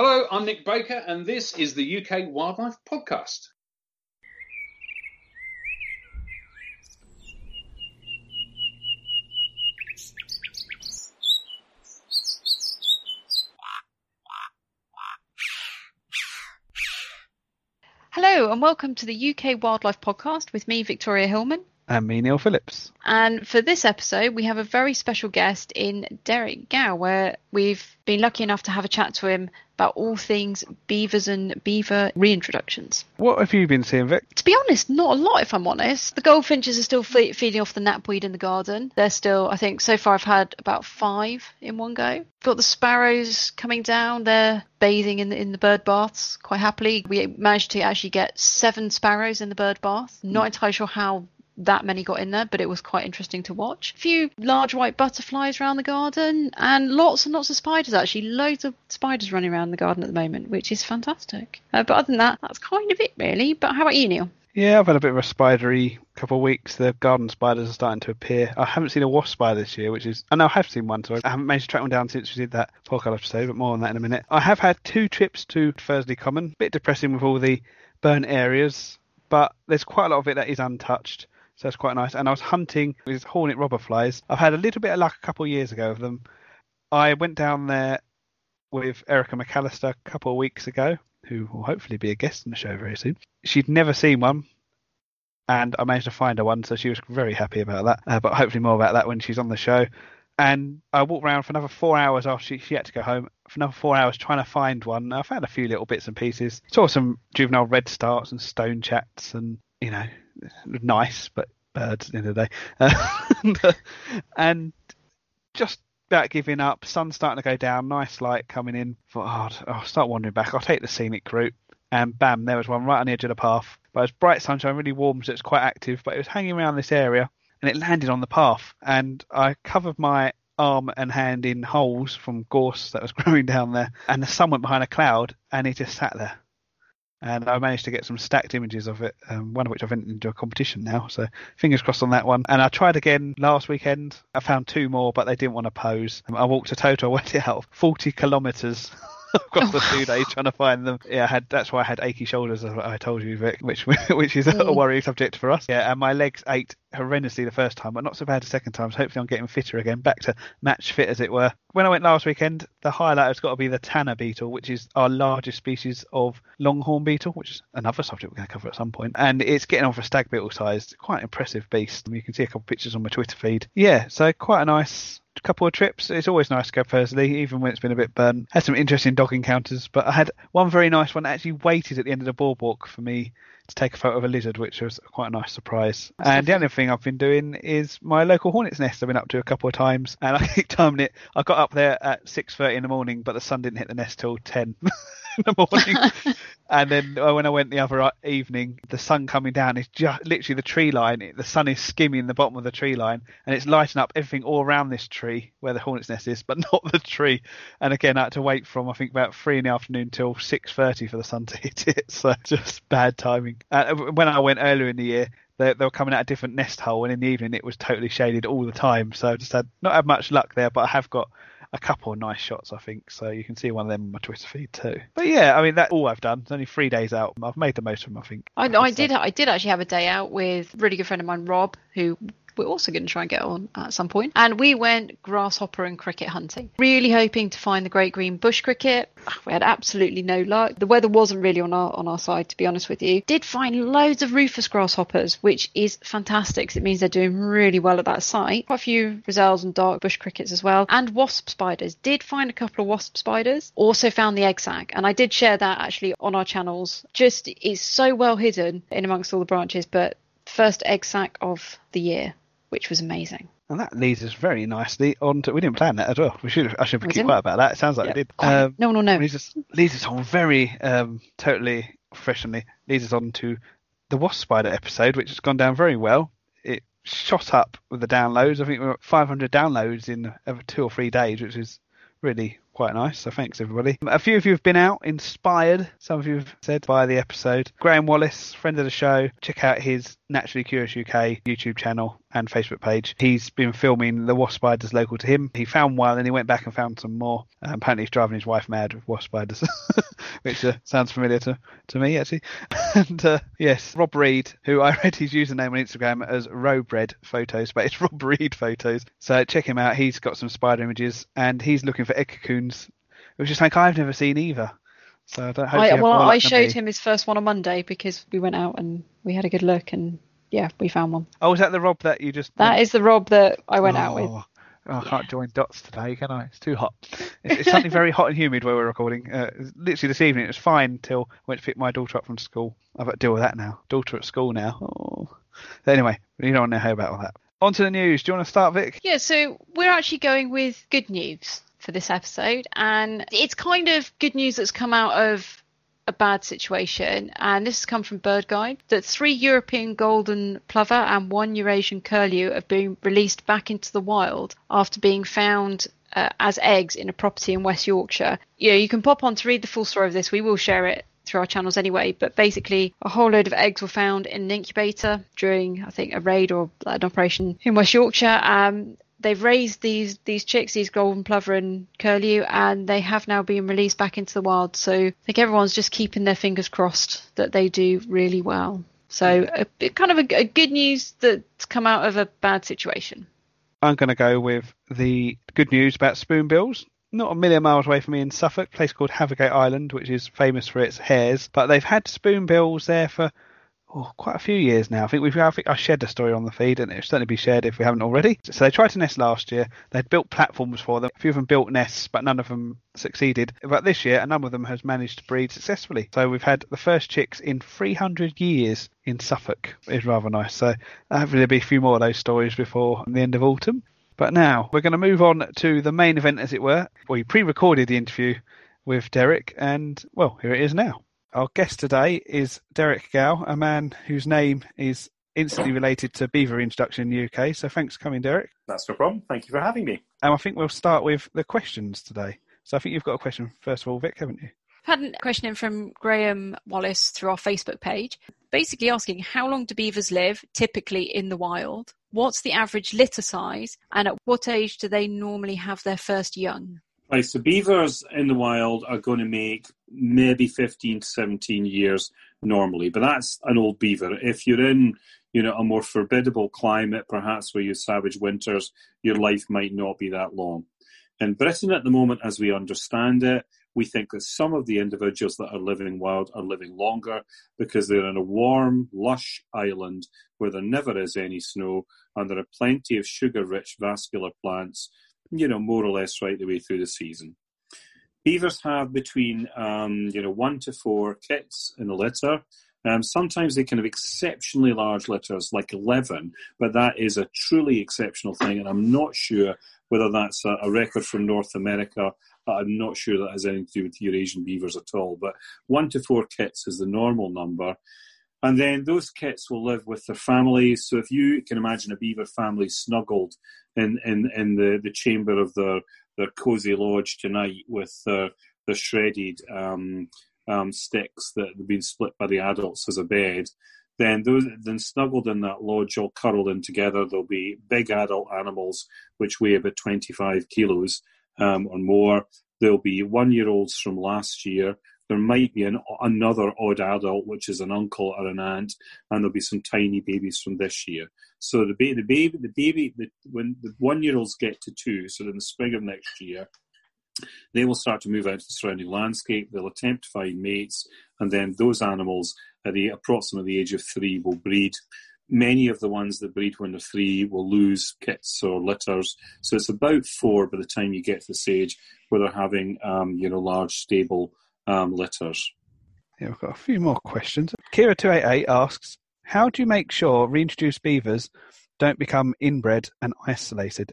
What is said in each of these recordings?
Hello, I'm Nick Baker, and this is the UK Wildlife Podcast. Hello, and welcome to the UK Wildlife Podcast with me, Victoria Hillman. And me, Neil Phillips. And for this episode, we have a very special guest in Derek Gow, where we've been lucky enough to have a chat to him about all things beavers and beaver reintroductions. What have you been seeing, Vic? To be honest, not a lot, if I'm honest. The goldfinches are still fe- feeding off the knapweed in the garden. They're still, I think, so far I've had about five in one go. Got the sparrows coming down. They're bathing in the, in the bird baths quite happily. We managed to actually get seven sparrows in the bird bath. Not mm. entirely sure how that many got in there, but it was quite interesting to watch. A few large white butterflies around the garden, and lots and lots of spiders. Actually, loads of spiders running around the garden at the moment, which is fantastic. Uh, but other than that, that's kind of it really. But how about you, Neil? Yeah, I've had a bit of a spidery couple of weeks. The garden spiders are starting to appear. I haven't seen a wasp spider this year, which is. I know I have seen one, so I haven't managed to track one down since we did that podcast episode, but more on that in a minute. I have had two trips to Thursley Common. Bit depressing with all the burnt areas, but there's quite a lot of it that is untouched. So that's quite nice. And I was hunting these hornet robber flies. I've had a little bit of luck a couple of years ago of them. I went down there with Erica McAlister a couple of weeks ago, who will hopefully be a guest on the show very soon. She'd never seen one, and I managed to find her one, so she was very happy about that. Uh, but hopefully more about that when she's on the show. And I walked around for another four hours after she, she had to go home. For another four hours trying to find one. I found a few little bits and pieces. Saw some juvenile red starts and stone chats, and you know, nice, but birds at the end of the day. Uh, and just about giving up. Sun's starting to go down. Nice light coming in. Thought, oh, I'll start wandering back. I'll take the scenic route. And bam, there was one right on the edge of the path. But it was bright sunshine, really warm, so it's quite active. But it was hanging around this area, and it landed on the path. And I covered my arm and hand in holes from gorse that was growing down there. And the sun went behind a cloud, and it just sat there and I managed to get some stacked images of it, um, one of which I've entered into a competition now. So fingers crossed on that one. And I tried again last weekend. I found two more, but they didn't want to pose. I walked a total, I went out 40 kilometres. across the oh. two days trying to find them. Yeah, I had that's why I had achy shoulders, as I told you, Vic, which which is a mm. worrying subject for us. Yeah, and my legs ached horrendously the first time, but not so bad the second time. So hopefully I'm getting fitter again, back to match fit as it were. When I went last weekend, the highlight has got to be the Tanner beetle, which is our largest species of longhorn beetle, which is another subject we're going to cover at some point. And it's getting on for stag beetle size. Quite impressive beast. You can see a couple of pictures on my Twitter feed. Yeah, so quite a nice couple of trips. It's always nice to go Thursley, even when it's been a bit burnt. Had some interesting dog encounters, but I had one very nice one. Actually, waited at the end of the boardwalk for me to take a photo of a lizard, which was quite a nice surprise. That's and the other thing I've been doing is my local hornet's nest. I've been up to a couple of times, and I keep timing it. I got up there at six thirty in the morning, but the sun didn't hit the nest till ten. in the morning. and then uh, when I went the other uh, evening, the sun coming down is just literally the tree line. The sun is skimming the bottom of the tree line, and it's lighting up everything all around this tree where the hornet's nest is, but not the tree. And again, I had to wait from I think about three in the afternoon till six thirty for the sun to hit it. So just bad timing. Uh, when I went earlier in the year, they, they were coming out a different nest hole, and in the evening it was totally shaded all the time. So I just had not had much luck there, but I have got a couple of nice shots, I think. So you can see one of them on my Twitter feed too. But yeah, I mean that's all I've done. It's only three days out. I've made the most of them, I think. I, I did. I did actually have a day out with a really good friend of mine, Rob, who we're also going to try and get on at some point. And we went grasshopper and cricket hunting, really hoping to find the great green bush cricket. Ah, we had absolutely no luck. The weather wasn't really on our on our side, to be honest with you. Did find loads of rufous grasshoppers, which is fantastic. It means they're doing really well at that site. Quite a few Roesel's and dark bush crickets as well, and wasp spiders. Did find a couple of wasp spiders. Also found the egg sac, and I did share that actually on our channels. Just is so well hidden in amongst all the branches, but first egg sac of the year which was amazing. And that leads us very nicely on to. We didn't plan that as well. We should. I should keep quiet about that. It sounds like yeah. we did. Um, no, no, no. Leads us, leads us on very um, totally professionally. Leads us on to the wasp spider episode, which has gone down very well. It shot up with the downloads. I think we are at 500 downloads in two or three days, which is really quite nice. So thanks everybody. A few of you have been out inspired. Some of you have said by the episode. Graham Wallace, friend of the show, check out his Naturally Curious UK YouTube channel. And Facebook page. He's been filming the wasp spiders local to him. He found one and he went back and found some more. Um, apparently, he's driving his wife mad with wasp spiders, which uh, sounds familiar to, to me actually. and uh, yes, Rob Reed, who I read his username on Instagram as Rowbread Photos, but it's Rob Reed Photos. So check him out. He's got some spider images and he's looking for egg cocoons, which is like I've never seen either. So I don't I, well, I showed him his first one on Monday because we went out and we had a good look and yeah, we found one. Oh, is that the Rob that you just? That is the Rob that I went oh, out with. Oh, I can't join dots today, can I? It's too hot. It's, it's something very hot and humid where we're recording. Uh, literally this evening, it was fine until I went to pick my daughter up from school. I've got to deal with that now. Daughter at school now. Oh. Anyway, you don't want to hear about all that. On to the news. Do you want to start, Vic? Yeah, so we're actually going with good news for this episode, and it's kind of good news that's come out of a bad situation, and this has come from Bird Guide, that three European golden plover and one Eurasian curlew have been released back into the wild after being found uh, as eggs in a property in West Yorkshire. Know, you can pop on to read the full story of this. We will share it through our channels anyway. But basically, a whole load of eggs were found in an incubator during, I think, a raid or an operation in West Yorkshire. Um, they've raised these these chicks, these golden plover and curlew, and they have now been released back into the wild. So I think everyone's just keeping their fingers crossed that they do really well. So a, kind of a, a good news that's come out of a bad situation. I'm going to go with the good news about spoonbills. Not a million miles away from me in Suffolk, place called Havergate Island, which is famous for its hares. But they've had spoonbills there for oh, quite a few years now. I think we've I think I shared the story on the feed, and it'll certainly be shared if we haven't already. So they tried to nest last year. They'd built platforms for them. A few of them built nests, but none of them succeeded. But this year, a number of them has managed to breed successfully. So we've had the first chicks in 300 years in Suffolk. It's rather nice. So hopefully there'll be a few more of those stories before the end of autumn. But now we're going to move on to the main event, as it were. We pre-recorded the interview with Derek, and well, here it is now. Our guest today is Derek Gow, a man whose name is instantly related to beaver introduction in the UK. So thanks for coming, Derek. That's no problem. Thank you for having me. And I think we'll start with the questions today. So I think you've got a question first of all, Vic, haven't you? I've had a question in from Graham Wallace through our Facebook page, basically asking how long do beavers live typically in the wild? What's the average litter size? And at what age do they normally have their first young? Right, so beavers in the wild are going to make maybe 15 to 17 years normally, but that's an old beaver. If you're in, you know, a more forbiddable climate, perhaps where you savage winters, your life might not be that long. In Britain at the moment, as we understand it, we think that some of the individuals that are living wild are living longer because they're in a warm, lush island where there never is any snow and there are plenty of sugar rich vascular plants you know, more or less right the way through the season. Beavers have between, um, you know, one to four kits in a litter. Um, sometimes they can have exceptionally large litters, like 11, but that is a truly exceptional thing, and I'm not sure whether that's a, a record from North America. I'm not sure that has anything to do with Eurasian beavers at all, but one to four kits is the normal number. And then those kits will live with their families. So if you can imagine a beaver family snuggled in, in, in the, the chamber of their, their cozy lodge tonight with their, their shredded um, um, sticks that have been split by the adults as a bed, then those then snuggled in that lodge, all curled in together, there'll be big adult animals which weigh about 25 kilos um, or more. There'll be one year olds from last year there might be an, another odd adult, which is an uncle or an aunt, and there'll be some tiny babies from this year. So the, ba- the baby, the baby, the, when the one-year-olds get to two, so in the spring of next year, they will start to move out to the surrounding landscape. They'll attempt to find mates, and then those animals at the approximately age of three will breed. Many of the ones that breed when they're three will lose kits or litters. So it's about four by the time you get to the stage where they're having, um, you know, large stable um, litters. Yeah, we've got a few more questions. Kira288 asks, how do you make sure reintroduced beavers don't become inbred and isolated?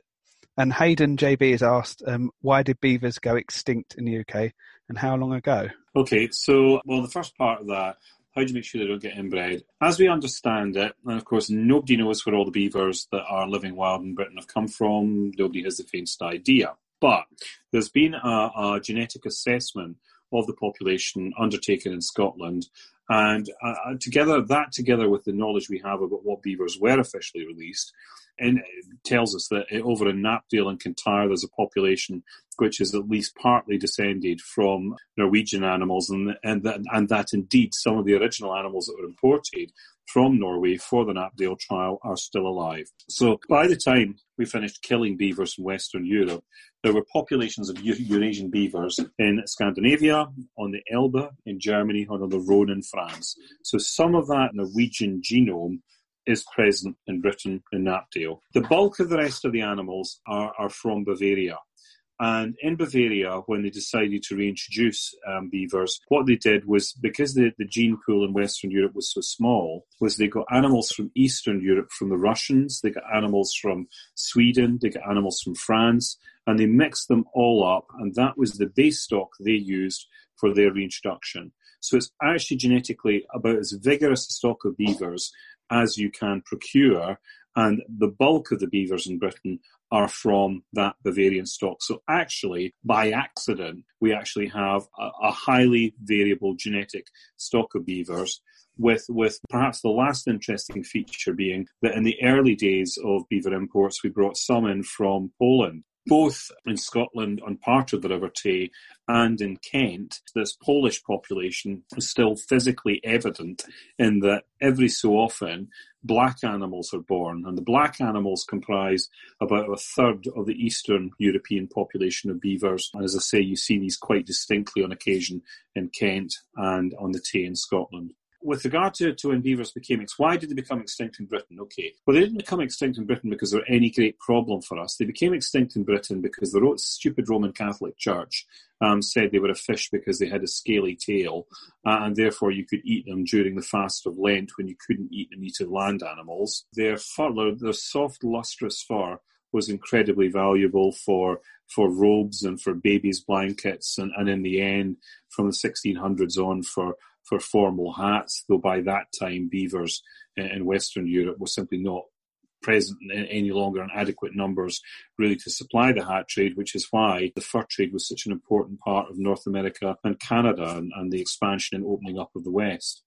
And Hayden JB has asked, um, why did beavers go extinct in the UK and how long ago? Okay, so, well, the first part of that, how do you make sure they don't get inbred? As we understand it, and of course, nobody knows where all the beavers that are living wild in Britain have come from, nobody has the faintest idea. But there's been a, a genetic assessment of the population undertaken in Scotland, And uh, together, that together with the knowledge we have about what beavers were officially released, and tells us that over in Knapdale and Kintyre there's a population which is at least partly descended from Norwegian animals, and and that, and that indeed some of the original animals that were imported from Norway for the Knapdale trial are still alive. So by the time we finished killing beavers in Western Europe, there were populations of Eurasian beavers in Scandinavia, on the Elbe, in Germany, on the Rhone in France. So some of that Norwegian genome is present in Britain in Knapdale. The bulk of the rest of the animals are, are from Bavaria. And in Bavaria, when they decided to reintroduce um, beavers, what they did was because the, the gene pool in Western Europe was so small, was they got animals from Eastern Europe from the Russians, they got animals from Sweden, they got animals from France, and they mixed them all up, and that was the base stock they used for their reintroduction. So it's actually genetically about as vigorous a stock of beavers as you can procure, and the bulk of the beavers in Britain are from that Bavarian stock. So actually, by accident, we actually have a, a highly variable genetic stock of beavers with with perhaps the last interesting feature being that in the early days of beaver imports, we brought some in from Poland both in Scotland on part of the River Tay and in Kent, this Polish population is still physically evident in that every so often black animals are born, and the black animals comprise about a third of the Eastern European population of beavers. And as I say, you see these quite distinctly on occasion in Kent and on the Tay in Scotland with regard to, to when beavers became extinct, why did they become extinct in Britain? Okay. Well, they didn't become extinct in Britain because they were any great problem for us. They became extinct in Britain because the stupid Roman Catholic Church um, said they were a fish because they had a scaly tail, uh, and therefore you could eat them during the fast of Lent when you couldn't eat the meat of land animals. Their fur, their soft, lustrous fur, was incredibly valuable for for robes and for babies' blankets, and, and in the end, from the 1600s on, for for formal hats, though by that time beavers in Western Europe were simply not present any longer in adequate numbers really to supply the hat trade, which is why the fur trade was such an important part of North America and Canada and, and the expansion and opening up of the West.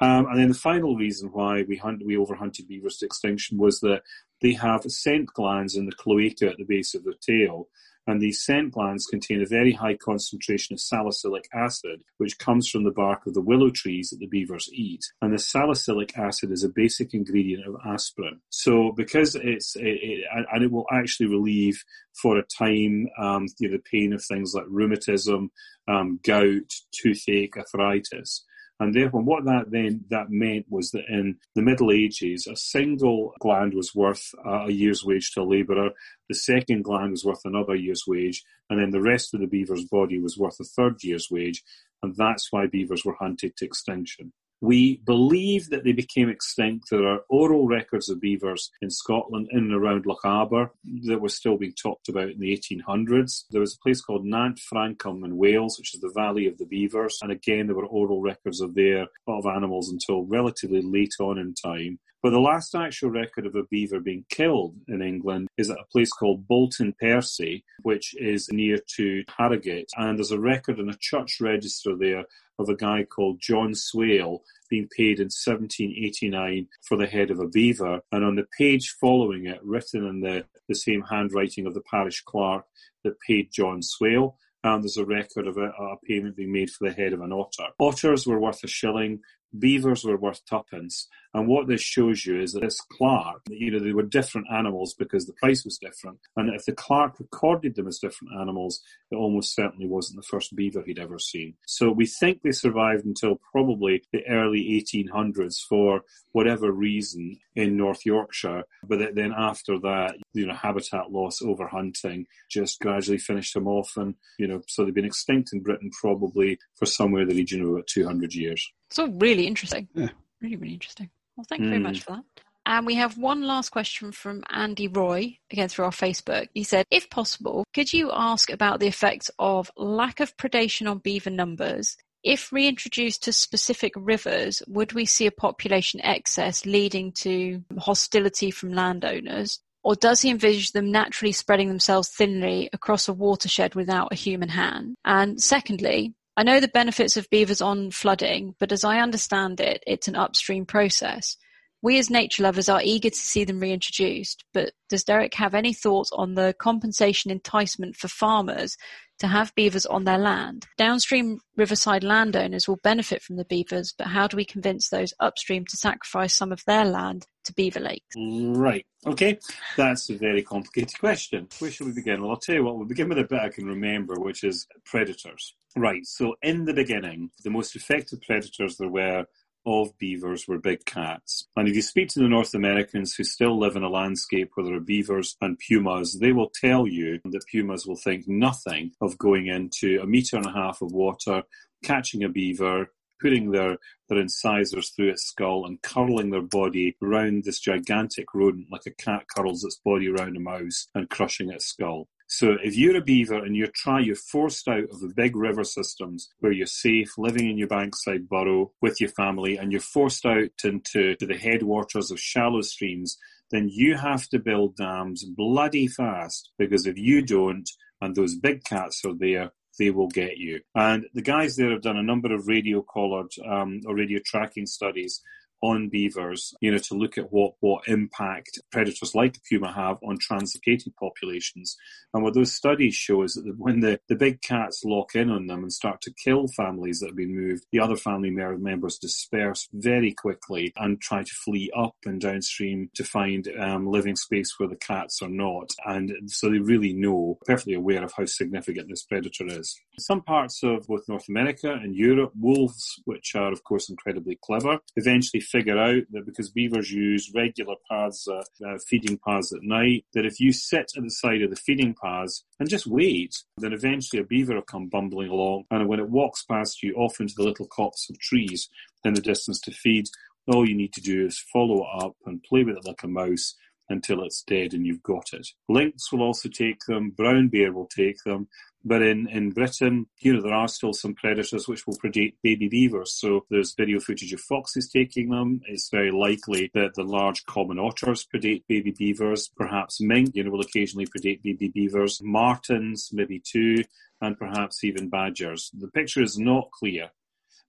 Um, and then the final reason why we hunt, we overhunted beavers to extinction was that they have scent glands in the cloaca at the base of their tail, and these scent glands contain a very high concentration of salicylic acid, which comes from the bark of the willow trees that the beavers eat. And the salicylic acid is a basic ingredient of aspirin. So because it's, it, it, and it will actually relieve for a time um, you know, the pain of things like rheumatism, um, gout, toothache, arthritis. And therefore, what that then that meant was that in the Middle Ages, a single gland was worth a year's wage to a labourer. The second gland was worth another year's wage, and then the rest of the beaver's body was worth a third year's wage. And that's why beavers were hunted to extinction. We believe that they became extinct. There are oral records of beavers in Scotland in and around Lochaber that were still being talked about in the 1800s. There was a place called Nant Ffrancon in Wales, which is the Valley of the Beavers. And again, there were oral records of there of animals until relatively late on in time. But the last actual record of a beaver being killed in England is at a place called Bolton Percy, which is near to Harrogate. And there's a record in a church register there of a guy called John Swale being paid in 1789 for the head of a beaver. And on the page following it, written in the, the same handwriting of the parish clerk that paid John Swale, and there's a record of a, a, payment being made for the head of an otter. Otters were worth a shilling, beavers were worth tuppence. And what this shows you is that this clerk, you know, they were different animals because the price was different. And if the clerk recorded them as different animals, it almost certainly wasn't the first beaver he'd ever seen. So we think they survived until probably the early 1800s for whatever reason in North Yorkshire. But then after that, you know, habitat loss, overhunting just gradually finished them off. And, you know, so they've been extinct in Britain probably for somewhere in the region of about 200 years. So really interesting. Yeah. Really, really interesting. Well, thank you very much mm. for that. And we have one last question from Andy Roy, again through our Facebook. He said, if possible, could you ask about the effects of lack of predation on beaver numbers? If reintroduced to specific rivers, would we see a population excess leading to hostility from landowners? Or does he envisage them naturally spreading themselves thinly across a watershed without a human hand? And secondly, I know the benefits of beavers on flooding, but as I understand it, it's an upstream process. We as nature lovers are eager to see them reintroduced, but does Derek have any thoughts on the compensation enticement for farmers to have beavers on their land? Downstream riverside landowners will benefit from the beavers, but how do we convince those upstream to sacrifice some of their land to beaver lakes? Right. Okay. That's a very complicated question. Where shall we begin? Well, I'll tell you what, we'll begin with a bit I can remember, which is predators. Right. So, in the beginning, the most effective predators there were of beavers were big cats. And if you speak to the North Americans who still live in a landscape where there are beavers and pumas, they will tell you that pumas will think nothing of going into a metre and a half of water, catching a beaver, putting their, their incisors through its skull and curling their body around this gigantic rodent like a cat curls its body around a mouse and crushing its skull. So if you're a beaver and you're try you're forced out of the big river systems where you're safe, living in your bankside burrow with your family, and you're forced out into to the headwaters of shallow streams, then you have to build dams bloody fast because if you don't, and those big cats are there, they will get you. And the guys there have done a number of radio collared um, or radio tracking studies on beavers, you know, to look at what, what impact predators like the puma have on translocated populations. And what those studies show is that when the, the big cats lock in on them and start to kill families that have been moved, the other family members disperse very quickly and try to flee up and downstream to find um, living space where the cats are not. And so they really know, perfectly aware of how significant this predator is. In some parts of both North America and Europe, wolves, which are of course incredibly clever, eventually figure out that because beavers use regular paths, uh, uh, feeding paths at night, that if you sit at the side of the feeding paths and just wait, then eventually a beaver will come bumbling along, and when it walks past you off into the little copse of trees in the distance to feed, all you need to do is follow it up and play with it like a mouse until it's dead and you've got it. Lynx will also take them, brown bear will take them, but in, in Britain, you know, there are still some predators which will predate baby beavers. So there's video footage of foxes taking them. It's very likely that the large common otters predate baby beavers. Perhaps mink, you know, will occasionally predate baby beavers. Martens, maybe too, and perhaps even badgers. The picture is not clear.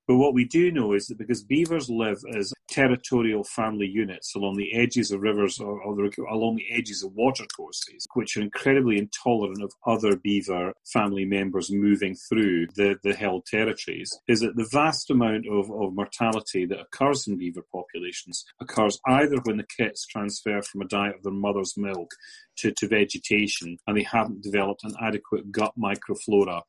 But what we do know is that because beavers live as territorial family units along the edges of rivers or, or along the edges of watercourses, which are incredibly intolerant of other beaver family members moving through the, the held territories, is that the vast amount of, of mortality that occurs in beaver populations occurs either when the kits transfer from a diet of their mother's milk to, to vegetation and they haven't developed an adequate gut microflora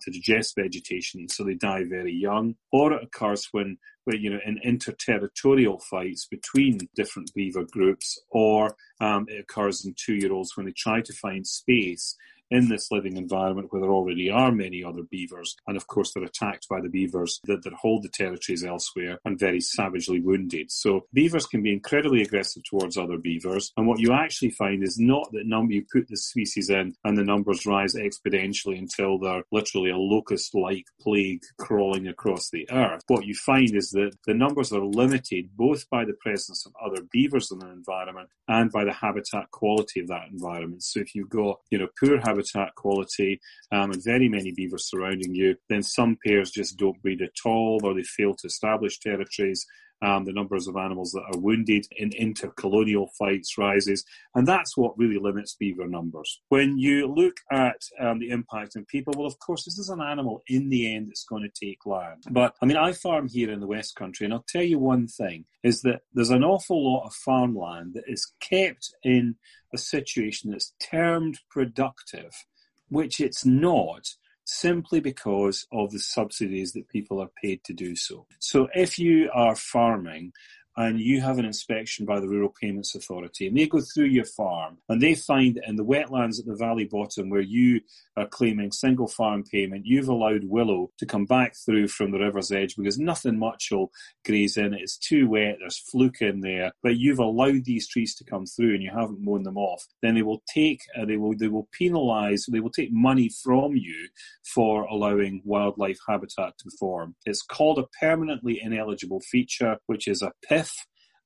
to digest vegetation, so they die very young. Or it occurs when, when you know, in interterritorial fights between different beaver groups, or um, it occurs in two-year-olds when they try to find space in this living environment where there already are many other beavers. And of course, they're attacked by the beavers that, that hold the territories elsewhere and very savagely wounded. So beavers can be incredibly aggressive towards other beavers. And what you actually find is not that number you put the species in and the numbers rise exponentially until they're literally a locust like plague crawling across the earth. What you find is that the numbers are limited both by the presence of other beavers in an environment and by the habitat quality of that environment. So if you've got, you know, poor habitat habitat quality um, and very many beavers surrounding you, then some pairs just don't breed at all or they fail to establish territories. Um, the numbers of animals that are wounded in intercolonial fights rises, and that's what really limits beaver numbers. When you look at um, the impact on people, well, of course, this is an animal in the end that's going to take land. But I mean, I farm here in the West Country, and I'll tell you one thing is that there's an awful lot of farmland that is kept in a situation that's termed productive, which it's not simply because of the subsidies that people are paid to do so. So if you are farming and you have an inspection by the Rural Payments Authority, and they go through your farm and they find in the wetlands at the valley bottom where you are claiming single farm payment, you've allowed willow to come back through from the river's edge because nothing much will graze in it. It's too wet, there's fluke in there, but you've allowed these trees to come through and you haven't mown them off. Then they will take, uh, they will, they will penalise, they will take money from you for allowing wildlife habitat to form. It's called a permanently ineligible feature, which is a PIF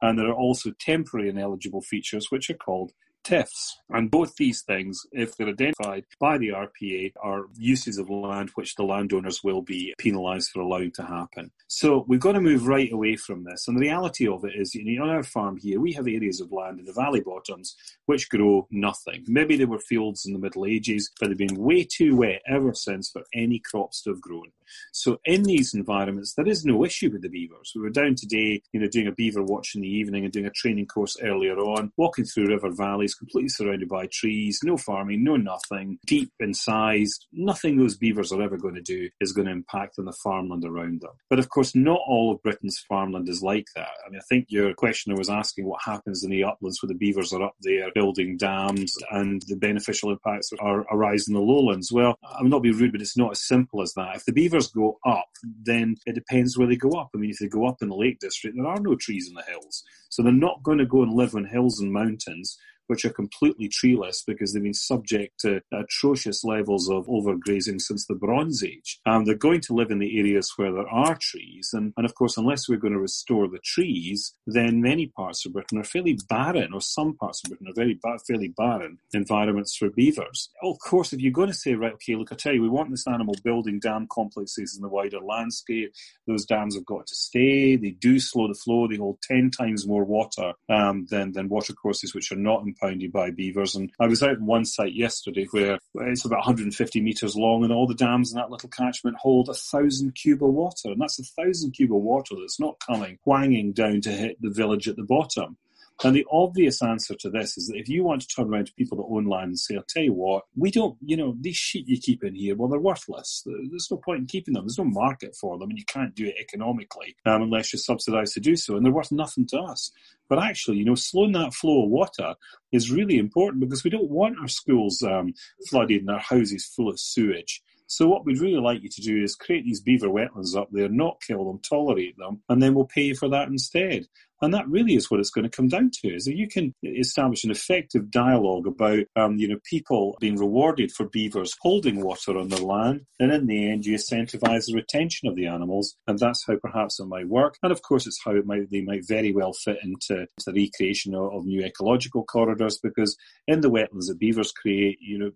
and there are also temporary ineligible features which are called TIFs. And both these things, if they're identified by the RPA, are uses of land which the landowners will be penalised for allowing to happen. So we've got to move right away from this. And the reality of it is, you know, on our farm here, we have areas of land in the valley bottoms which grow nothing. Maybe they were fields in the Middle Ages, but they've been way too wet ever since for any crops to have grown. So in these environments, there is no issue with the beavers. We were down today, you know, doing a beaver watch in the evening and doing a training course earlier on, walking through river valleys, completely surrounded by trees, no farming, no nothing, deep in size. Nothing those beavers are ever going to do is going to impact on the farmland around them. But of course, not all of Britain's farmland is like that. I mean, I think your questioner was asking what happens in the uplands where the beavers are up there building dams and the beneficial impacts are arising in the lowlands. Well, I'm not being rude, but it's not as simple as that. If the beavers go up, then it depends where they go up. I mean, if they go up in the Lake District, there are no trees in the hills. So they're not going to go and live on hills and mountains which are completely treeless because they've been subject to atrocious levels of overgrazing since the Bronze Age. Um, they're going to live in the areas where there are trees, and, and of course, unless we're going to restore the trees, then many parts of Britain are fairly barren, or some parts of Britain are very ba- fairly barren environments for beavers. Of course, if you're going to say, right, okay, look, I tell you, we want this animal building dam complexes in the wider landscape. Those dams have got to stay. They do slow the flow. They hold ten times more water um, than than watercourses which are not in impounded by beavers. And I was out on one site yesterday where it's about 150 metres long and all the dams in that little catchment hold a thousand cube of water. And that's a thousand cube of water that's not coming whanging down to hit the village at the bottom. And the obvious answer to this is that if you want to turn around to people that own land and say, I'll tell you what, we don't, you know, these sheep you keep in here, well, they're worthless. There's no point in keeping them. There's no market for them, and you can't do it economically um, unless you're subsidised to do so, and they're worth nothing to us. But actually, you know, slowing that flow of water is really important because we don't want our schools um, flooded and our houses full of sewage. So what we'd really like you to do is create these beaver wetlands up there, not kill them, tolerate them, and then we'll pay you for that instead. And that really is what it's going to come down to: is that you can establish an effective dialogue about, um, you know, people being rewarded for beavers holding water on their land, and in the end, you incentivise the retention of the animals, and that's how perhaps it might work. And of course, it's how it might they might very well fit into, the recreation of, of new ecological corridors, because in the wetlands that beavers create, you know,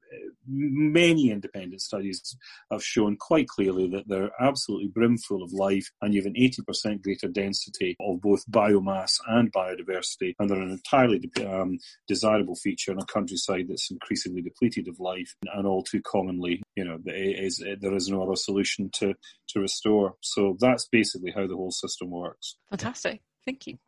many independent studies have shown quite clearly that they're absolutely brimful of life, and you have an 80% greater density of both biomass mass and biodiversity, and they're an entirely um, desirable feature in a countryside that's increasingly depleted of life, and all too commonly, you know, is, there is no other solution to, to restore. So that's basically how the whole system works. Fantastic. Thank you.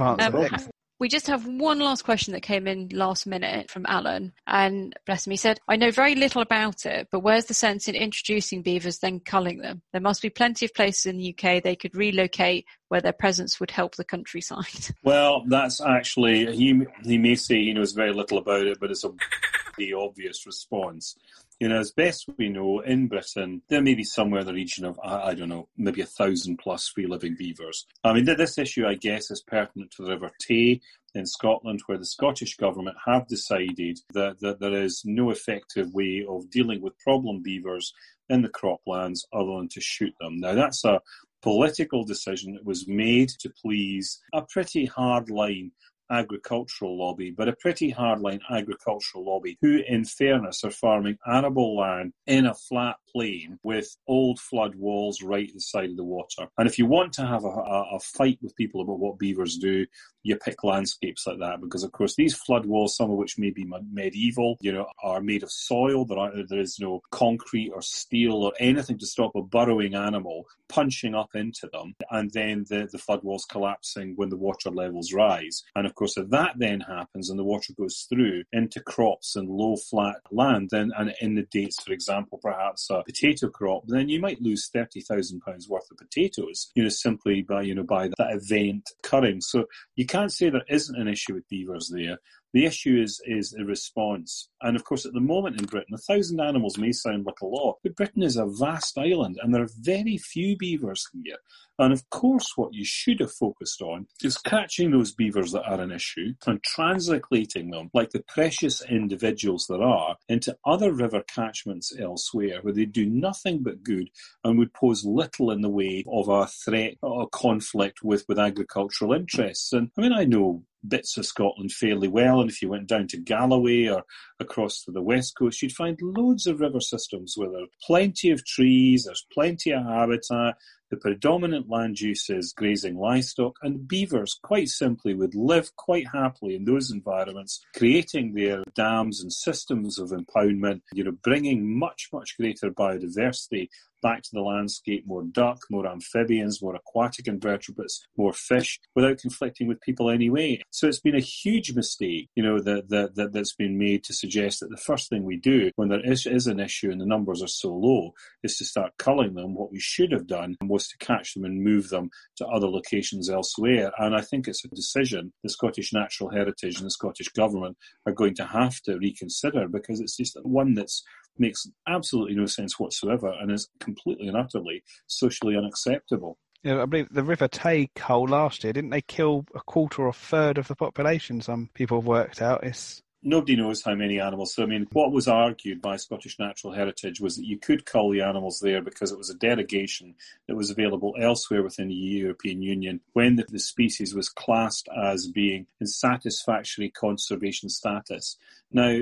um, we just have one last question that came in last minute from Alan. And bless him, he said, I know very little about it, but where's the sense in introducing beavers, then culling them? There must be plenty of places in the UK they could relocate where their presence would help the countryside. Well, that's actually, he, he may say he knows very little about it, but it's a obvious response. You know, as best we know, in Britain, there may be somewhere in the region of, I, don't know, maybe a thousand plus free living beavers. I mean, this issue, I guess, is pertinent to the River Tay in Scotland, where the Scottish Government have decided that, that there is no effective way of dealing with problem beavers in the croplands other than to shoot them. Now, that's a political decision that was made to please a pretty hard line agricultural lobby, but a pretty hardline agricultural lobby who, in fairness, are farming arable land in a flat plain with old flood walls right at the side of the water. And if you want to have a, a, a fight with people about what beavers do, you pick landscapes like that because, of course, these flood walls, some of which may be medieval, you know, are made of soil. There, are, there is no concrete or steel or anything to stop a burrowing animal punching up into them, and then the, the flood walls collapsing when the water levels rise. And of course, if that then happens and the water goes through into crops and low flat land, then and in the dates, for example, perhaps a potato crop, then you might lose thirty thousand pounds worth of potatoes, you know, simply by you know by that event occurring. So you can't say there isn't an issue with beavers there. The issue is is a response. And of course, at the moment in Britain, a thousand animals may sound like a lot, but Britain is a vast island and there are very few beavers here. And of course, what you should have focused on is catching those beavers that are an issue and translating them, like the precious individuals there are, into other river catchments elsewhere where they do nothing but good and would pose little in the way of a threat or a conflict with, with agricultural interests. And I mean, I know bits of Scotland fairly well. And if you went down to Galloway or across to the west coast, you'd find loads of river systems where there are plenty of trees, there's plenty of habitat, the predominant land use is grazing livestock, and beavers, quite simply, would live quite happily in those environments, creating their dams and systems of impoundment, you know, bringing much, much greater biodiversity back to the landscape, more duck, more amphibians, more aquatic invertebrates, more fish, without conflicting with people anyway. So it's been a huge mistake, you know, that, that, that that's been made to suggest that the first thing we do when there is, is an issue and the numbers are so low is to start culling them. What we should have done was to catch them and move them to other locations elsewhere. And I think it's a decision the Scottish Natural Heritage and the Scottish Government are going to have to reconsider because it's just one that makes absolutely no sense whatsoever and is completely and utterly socially unacceptable. Yeah, I believe the River Tay cull last year didn't they kill a quarter or a third of the population? Some people have worked out. It's nobody knows how many animals. So, I mean, what was argued by Scottish Natural Heritage was that you could cull the animals there because it was a derogation that was available elsewhere within the European Union when the, the species was classed as being in satisfactory conservation status. Now,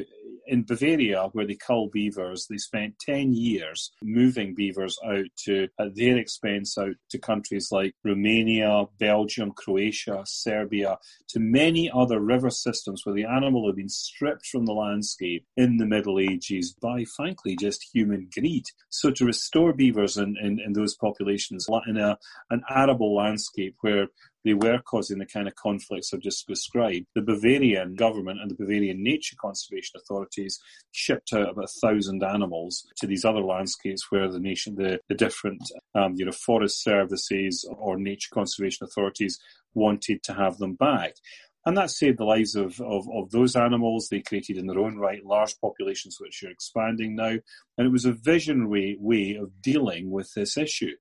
in Bavaria, where they cull beavers, they spent 10 years moving beavers out to, at their expense, out to countries like Romania, Belgium, Croatia, Serbia, to many other river systems where the animal had been stripped from the landscape in the Middle Ages by, frankly, just human greed. So to restore beavers in, in, in those populations in a, an arable landscape where they were causing the kind of conflicts I've just described. The Bavarian government and the Bavarian nature conservation authorities shipped out about a thousand animals to these other landscapes where the nation, the, the different, um, you know, forest services or nature conservation authorities wanted to have them back. And that saved the lives of, of, of, those animals. They created, in their own right, large populations which are expanding now. And it was a visionary way of dealing with this issue.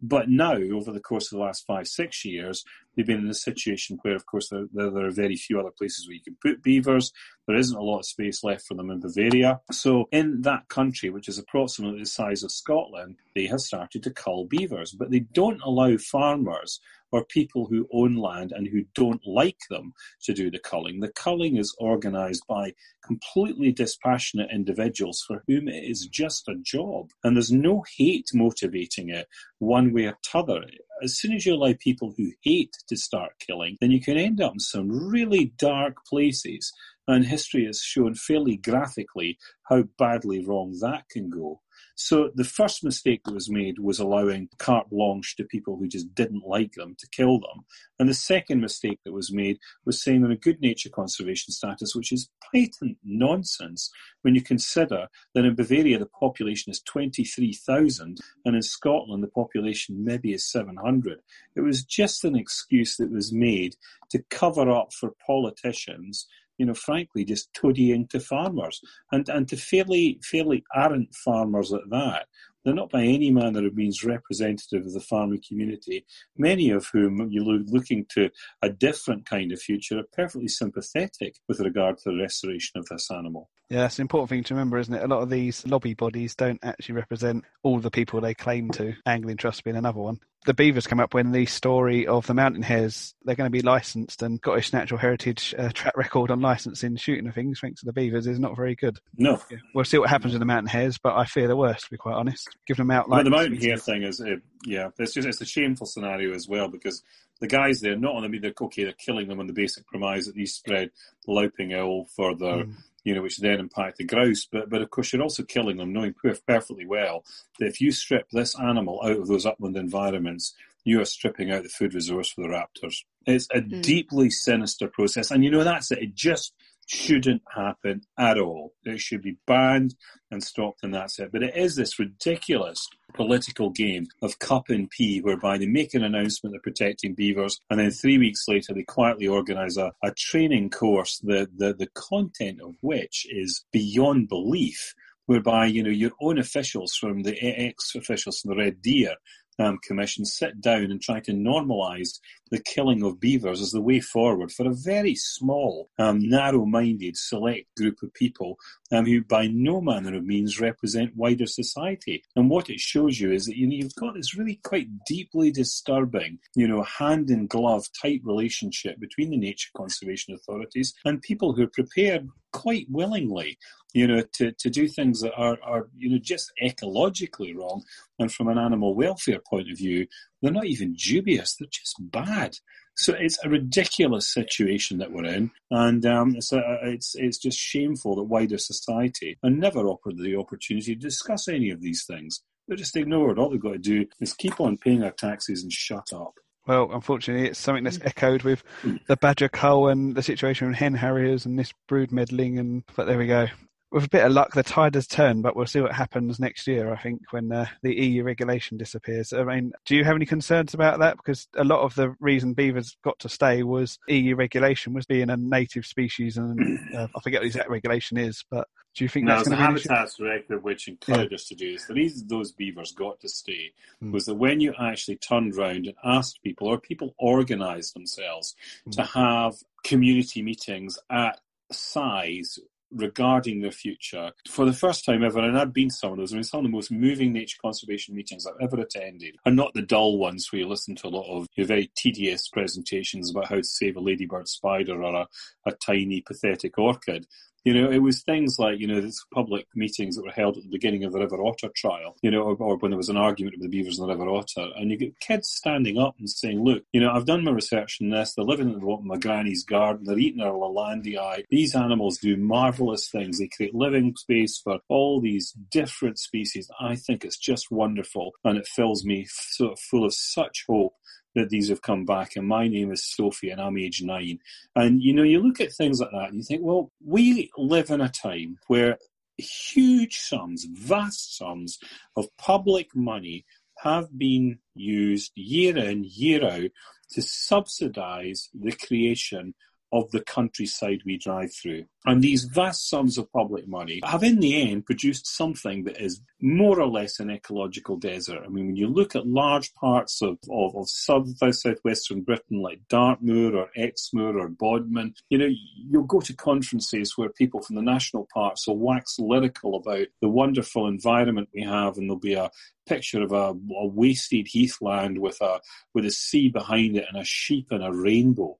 But now, over the course of the last five, six years, they've been in a situation where, of course, there, there, there, are very few other places where you can put beavers. There isn't a lot of space left for them in Bavaria. So, in that country, which is approximately the size of Scotland, they have started to cull beavers. But they don't allow farmers or people who own land and who don't like them to do the culling. The culling is organised by completely dispassionate individuals for whom it is just a job. And there's no hate motivating it one way or t'other. As soon as you allow people who hate to start killing, then you can end up in some really dark places. And history has shown fairly graphically how badly wrong that can go. So the first mistake that was made was allowing carte blanche to people who just didn't like them to kill them. And the second mistake that was made was saying them a good nature conservation status, which is patent nonsense when you consider that in Bavaria the population is 23,000 and in Scotland the population maybe is 700. It was just an excuse that was made to cover up for politicians you know, frankly, just toadying to farmers and, and to fairly, fairly arrant farmers at that. They're not by any manner of means representative of the farming community, many of whom, you look, looking to a different kind of future, are perfectly sympathetic with regard to the restoration of this animal. Yeah, that's an important thing to remember, isn't it? A lot of these lobby bodies don't actually represent all the people they claim to. Angling Trust being another one. The beavers come up when the story of the mountain hares, they're going to be licensed and Scottish Natural Heritage uh, track record on licensing shooting of things thanks to the beavers is not very good. No. Yeah. We'll see what happens with the mountain hares, but I fear the worst, to be quite honest. Give them out like well, the mountain hare thing is, uh, yeah, it's just it's a shameful scenario as well because the guys there, not only they're okay, they're killing them on the basic premise that these spread louping ill for their mm you know, which then impact the grouse. But but of course, you're also killing them, knowing perfectly well that if you strip this animal out of those upland environments, you are stripping out the food resource for the raptors. It's a mm. deeply sinister process, and you know that's it. It just shouldn't happen at all. It should be banned and stopped, and that's it. But it is this ridiculous political game of cup and pee, whereby they make an announcement they're protecting beavers, and then three weeks later they quietly organise a, a training course, the, the, the content of which is beyond belief whereby you know your own officials from the ex officials from the Red Deer um, Commission sit down and try to normalise the killing of beavers as the way forward for a very small, um, narrow-minded, select group of people um, who, by no manner of means, represent wider society. And what it shows you is that you know, you've got this really quite deeply disturbing, you know, hand in glove type relationship between the nature conservation authorities and people who are prepared quite willingly, you know, to, to do things that are, are, you know, just ecologically wrong. And from an animal welfare point of view, they're not even dubious, they're just bad. So it's a ridiculous situation that we're in, and um, it's, a, it's it's just shameful that wider society are never offered the opportunity to discuss any of these things. They're just ignored. All they've got to do is keep on paying our taxes and shut up. Well, unfortunately, it's something that's echoed with the badger cull and the situation with hen harriers and this brood meddling. And but there we go. With a bit of luck, the tide has turned, but we'll see what happens next year. I think when uh, the EU regulation disappears. I mean, do you have any concerns about that? Because a lot of the reason beavers got to stay was EU regulation, was being a native species, and uh, I forget what the exact regulation is, but do you think no, that's going to be Habitats Directive, which encouraged us to do this, the reason those beavers got to stay Hmm. was that when you actually turned round and asked people, or people organised themselves Hmm. to have community meetings at size regarding the future for the first time ever, and I've been to some of those. I mean, some of the most moving nature conservation meetings I've ever attended are not the dull ones where you listen to a lot of very tedious presentations about how to save a ladybird spider or a, a tiny pathetic orchid. You know, it was things like, you know, these public meetings that were held at the beginning of the River Otter trial, you know, or, or when there was an argument with the beavers in the River Otter, and you get kids standing up and saying, look, you know, I've done my research on this, they're living in of my granny's garden, they're eating our Leylandii. These animals do marvellous things. They create living space for all these different species. I think it's just wonderful, and it fills me sort of full of such hope that these have come back. And my name is Sophie, and I'm age nine. And you know, you look at things like that, and you think, well, we live in a time where huge sums, vast sums of public money have been used year in, year out to subsidize the creation of the countryside we drive through. And these vast sums of public money have in the end produced something that is more or less an ecological desert. I mean, when you look at large parts of, of, of south, southwestern Britain like Dartmoor or Exmoor or Bodmin, you know, you'll go to conferences where people from the national parks will wax lyrical about the wonderful environment we have and there'll be a picture of a, a wasted heathland with a with a sea behind it and a sheep and a rainbow.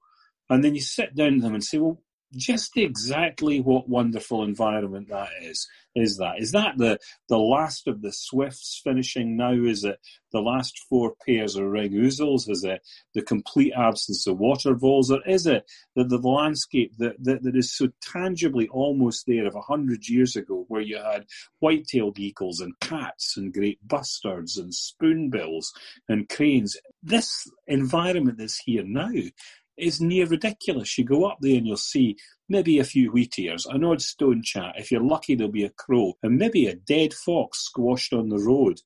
And then you sit down with them and say, well, just exactly what wonderful environment that is. Is that? Is that the, the last of the swifts finishing now? Is it the last four pairs of ring ouzels? Is it the complete absence of water voles? Or is it the, the, the landscape that, that, that is so tangibly almost there of a hundred years ago where you had white-tailed eagles and cats and great bustards and spoonbills and cranes? This environment that's here now is near ridiculous. You go up there and you'll see maybe a few wheatears, an odd stone chat. If you're lucky, there'll be a crow, and maybe a dead fox squashed on the road.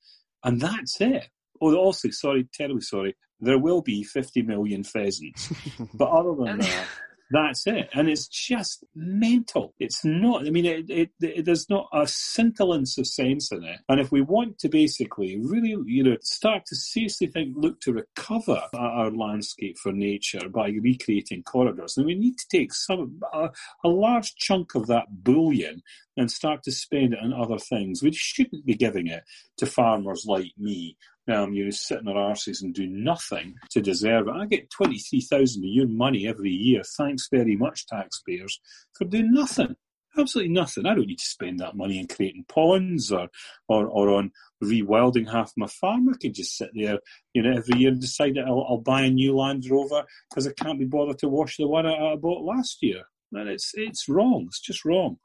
And that's it. Oh, also, sorry, terribly sorry, there will be 50 million pheasants. but other than that, that's it. And it's just mental. It's not, I mean, it, it, it, there's not a scintillance of sense in it. And if we want to basically really, you know, start to seriously think, look to recover our landscape for nature by recreating corridors, then we need to take some, a, a large chunk of that bullion and start to spend it on other things. We shouldn't be giving it to farmers like me um, you know, sit in their arses and do nothing to deserve it. I get 23,000 of your money every year. Thanks very much, taxpayers, for doing nothing. Absolutely nothing. I don't need to spend that money on creating ponds or, or, or on rewilding half my farm. I can just sit there, you know, every year and decide that I'll, I'll buy a new Land Rover because I can't be bothered to wash the one I, I bought last year. And it's, it's wrong. It's just wrong.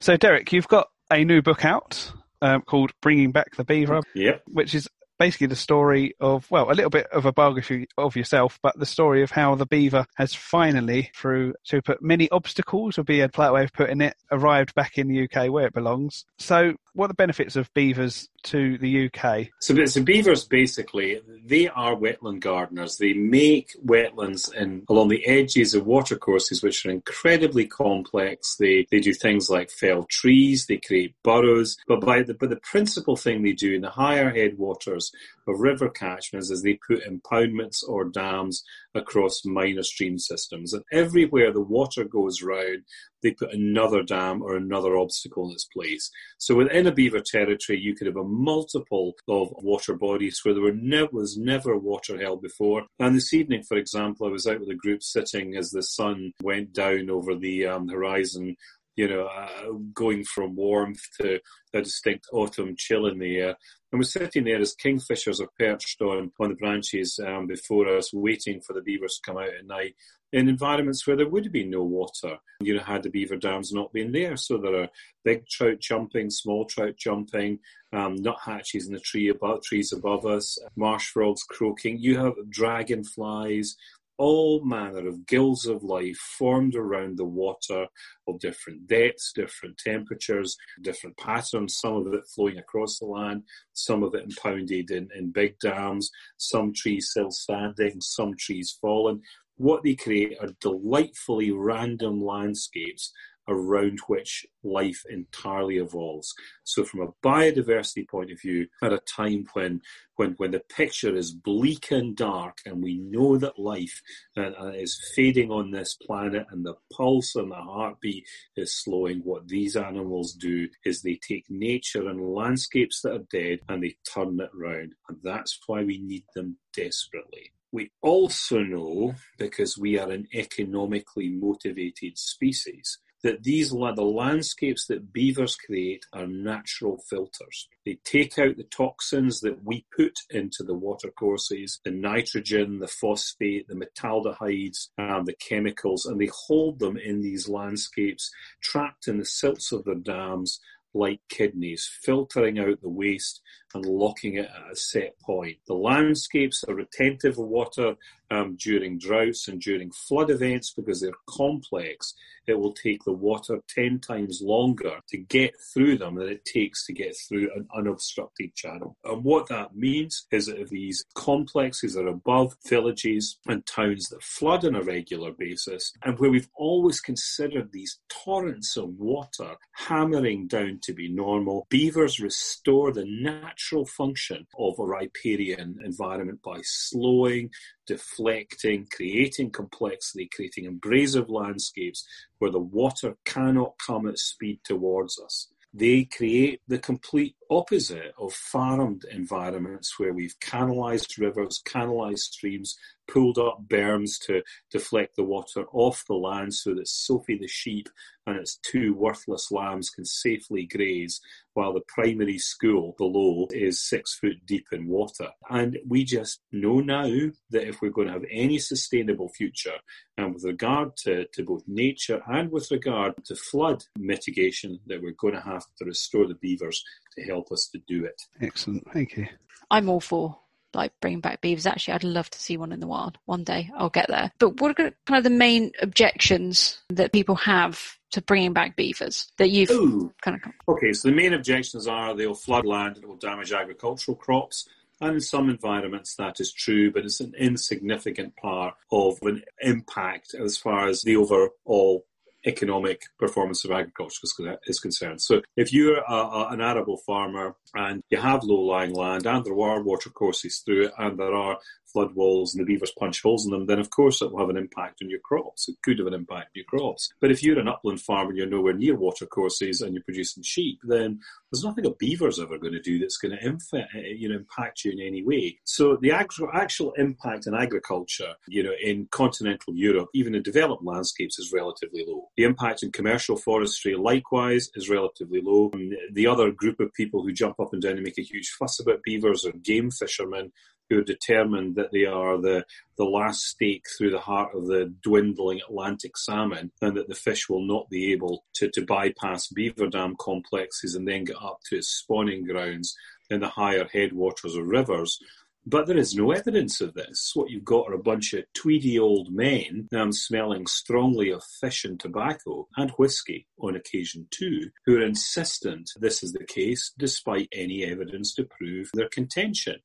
So, Derek, you've got a new book out um, called Bringing Back the Beaver, Yep. which is basically the story of, well, a little bit of a biography of yourself, but the story of how the beaver has finally, through to put many obstacles, would be a polite way of putting it, arrived back in the UK where it belongs. So, what are the benefits of beavers to the UK? So, so beavers basically they are wetland gardeners. They make wetlands in along the edges of watercourses, which are incredibly complex. They they do things like fell trees, they create burrows, but by the but the principal thing they do in the higher headwaters of river catchments is they put impoundments or dams across minor stream systems. And everywhere the water goes round, they put another dam or another obstacle in its place. So within a beaver territory, you could have a multiple of water bodies where there ne- was never water held before. And this evening, for example, I was out with a group sitting as the sun went down over the um, horizon you know, uh, going from warmth to a distinct autumn chill in the air. And we're sitting there as kingfishers are perched on, on the branches um, before us, waiting for the beavers to come out at night in environments where there would been no water, you know, had the beaver dams not been there. So there are big trout jumping, small trout jumping, um, nuthatches in the tree above, trees above us, marsh frogs croaking. You have dragonflies, all manner of guilds of life formed around the water of different depths, different temperatures, different patterns, some of it flowing across the land, some of it impounded in, in big dams, some trees still standing, some trees fallen. What they create are delightfully random landscapes around which life entirely evolves. So, from a biodiversity point of view, at a time when when when the picture is bleak and dark, and we know that life uh, uh, is fading on this planet, and the pulse and the heartbeat is slowing, what these animals do is they take nature and landscapes that are dead and they turn it round, and that's why we need them desperately. We also know, because we are an economically motivated species, that these the landscapes that beavers create are natural filters. They take out the toxins that we put into the watercourses, the nitrogen, the phosphate, the metaldehydes, and the chemicals, and they hold them in these landscapes, trapped in the silts of their dams like kidneys, filtering out the waste and locking it at a set point. The landscapes are retentive of water um, during droughts and during flood events because they're complex. It will take the water 10 times longer to get through them than it takes to get through an unobstructed channel. And what that means is that if these complexes are above villages and towns that flood on a regular basis, and where we've always considered these torrents of water hammering down to be normal, beavers restore the natural function of a riparian environment by slowing, deflecting, creating complexity, creating abrasive landscapes where the water cannot come at speed towards us. They create the complete opposite of farmed environments where we've canalized rivers, canalized streams, pulled up berms to deflect the water off the land so that Sophie the sheep and its two worthless lambs can safely graze while the primary school below is six foot deep in water. And we just know now that if we're going to have any sustainable future, and with regard to, to both nature and with regard to flood mitigation, that we're going to have to restore the beavers to help us to do it. Excellent. Thank you. I'm all for like bringing back beavers. Actually, I'd love to see one in the wild one day. I'll get there. But what are kind of the main objections that people have to bringing back beavers that you've Ooh. kind of? Okay, so the main objections are they'll flood land and it will damage agricultural crops. And in some environments that is true, but it's an insignificant part of an impact as far as the overall economic performance of agriculture is concerned. So if you're a, a, an arable farmer and you have low-lying land and there are water courses through it and there are flood walls and the beavers punch holes in them, then of course it will have an impact on your crops. It could have an impact on your crops. But if you're an upland farm and you're nowhere near watercourses and you're producing sheep, then there's nothing a beaver's ever going to do that's going to inf- eh, you know, impact you in any way. So the actual, actual impact on agriculture, you know, in continental Europe, even in developed landscapes, is relatively low. The impact in commercial forestry, likewise, is relatively low. The other group of people who jump up and down and make a huge fuss about beavers are game fishermen who are determined that they are the, the last stake through the heart of the dwindling Atlantic salmon and that the fish will not be able to, to bypass beaver dam complexes and then get up to its spawning grounds in the higher headwaters of rivers. But there is no evidence of this. What you've got are a bunch of tweedy old men um, smelling strongly of fish and tobacco and whiskey on occasion too, who are insistent this is the case despite any evidence to prove their contention.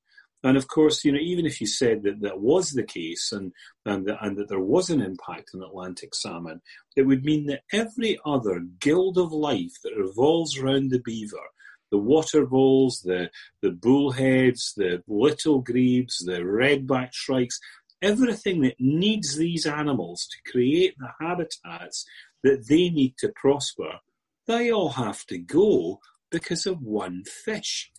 And of course, you know, even if you said that that was the case and and, that, and that there was an impact on Atlantic salmon, it would mean that every other guild of life that revolves around the beaver the water voles, the, the bullheads, the little grebes, the redback shrikes, everything that needs these animals to create the habitats that they need to prosper, they all have to go because of one fish.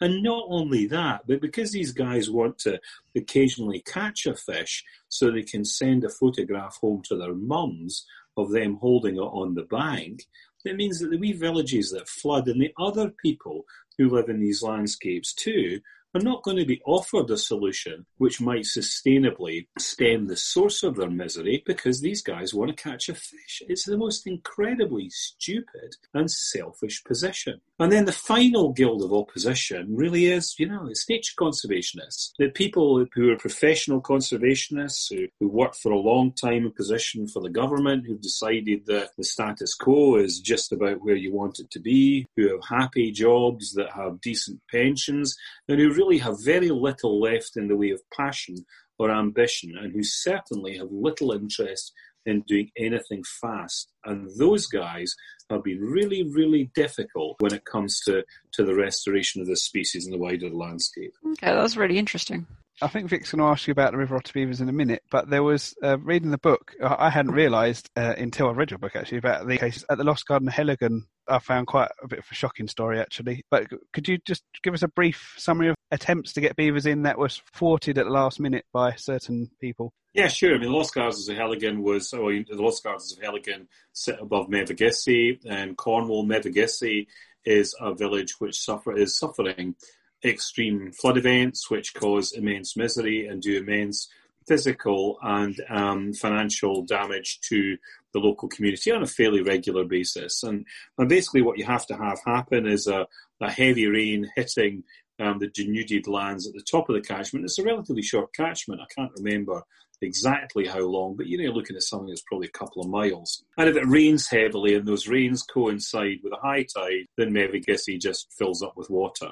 And not only that, but because these guys want to occasionally catch a fish so they can send a photograph home to their mums of them holding it on the bank, it means that the wee villages that flood and the other people who live in these landscapes too are not going to be offered a solution which might sustainably stem the source of their misery because these guys want to catch a fish. It's the most incredibly stupid and selfish position. And then the final guild of opposition really is, you know, it's nature conservationists. The people who are professional conservationists, who, who work for a long time in position for the government, who've decided that the status quo is just about where you want it to be, who have happy jobs that have decent pensions, and who really have very little left in the way of passion or ambition, and who certainly have little interest in doing anything fast. And those guys have been really, really difficult when it comes to, to the restoration of the species in the wider landscape. Okay, that's really interesting. I think Vic's going to ask you about the river otter beavers in a minute, but there was uh, reading the book. I hadn't realised uh, until I read your book actually about the cases at the Lost Garden Heligan. I found quite a bit of a shocking story actually. But could you just give us a brief summary of attempts to get beavers in that was thwarted at the last minute by certain people? Yeah, sure. I mean, the Lost Gardens of Heligan was, oh, the Lost Gardens of Heligan sit above Mevagissey, and Cornwall, Mevagissey is a village which suffer is suffering extreme flood events which cause immense misery and do immense physical and um, financial damage to the local community on a fairly regular basis. And, and basically, what you have to have happen is a, a heavy rain hitting um, the denuded lands at the top of the catchment. It's a relatively short catchment. I can't remember exactly how long, but you know, you're looking at something that's probably a couple of miles. And if it rains heavily and those rains coincide with a high tide, then maybe Mevagissey just fills up with water.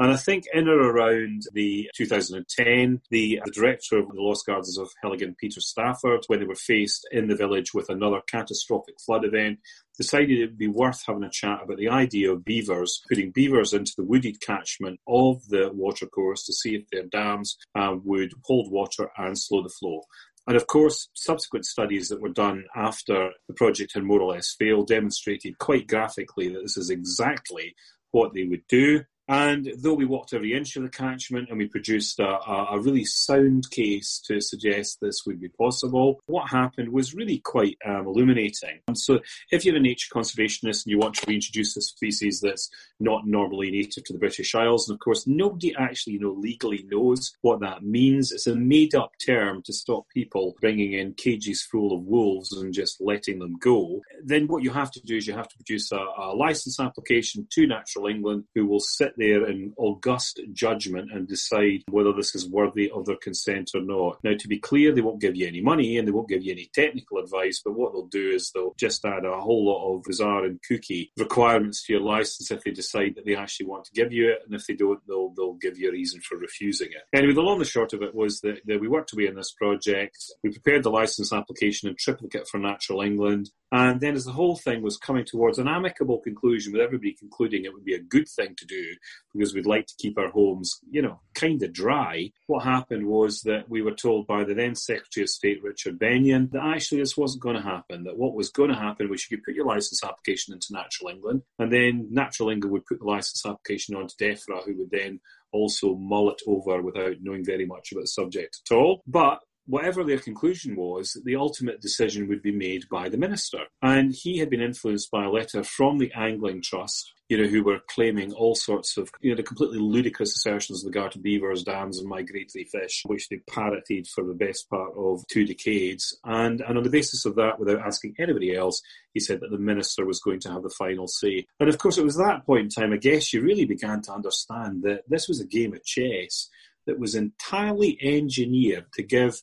And I think in or around the 2010, the, the director of the Lost Gardens of Heligan, Peter Stafford, when they were faced in the village with another catastrophic flood event, decided it would be worth having a chat about the idea of beavers, putting beavers into the wooded catchment of the watercourse to see if their dams um, would hold water and slow the flow. And of course, subsequent studies that were done after the project had more or less failed demonstrated quite graphically that this is exactly what they would do. And though we walked every inch of the catchment and we produced a, a, a, really sound case to suggest this would be possible, what happened was really quite um, illuminating. And so, if you're a nature conservationist and you want to reintroduce a species that's not normally native to the British Isles, and of course, nobody actually you know, legally knows what that means, it's a made up term to stop people bringing in cages full of wolves and just letting them go, then what you have to do is you have to produce a, a license application to Natural England, who will sit there in august judgment and decide whether this is worthy of their consent or not. Now, to be clear, they won't give you any money and they won't give you any technical advice, but what they'll do is they'll just add a whole lot of bizarre and kooky requirements to your license if they decide that they actually want to give you it, and if they don't, they'll they'll give you a reason for refusing it. Anyway, the long and the short of it was that, that we worked away on this project. We prepared the license application in triplicate for Natural England, and then as the whole thing was coming towards an amicable conclusion, with everybody concluding it would be a good thing to do, because we'd like to keep our homes, you know, kind of dry. What happened was that we were told by the then Secretary of State, Richard Benyon, that actually this wasn't going to happen, that what was going to happen was you could put your licence application into Natural England, and then Natural England would put the licence application onto DEFRA, who would then also mull it over without knowing very much about the subject at all. But whatever their conclusion was, the ultimate decision would be made by the minister. And he had been influenced by a letter from the Angling Trust, you know, who were claiming all sorts of, you know, the completely ludicrous assertions with regard to beavers, dams, and migratory fish, which they parroted for the best part of two decades. And, and on the basis of that, without asking anybody else, he said that the minister was going to have the final say. And of course, it was that point in time, I guess, you really began to understand that this was a game of chess that was entirely engineered to give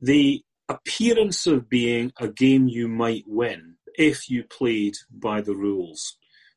the appearance of being a game you might win if you played by the rules.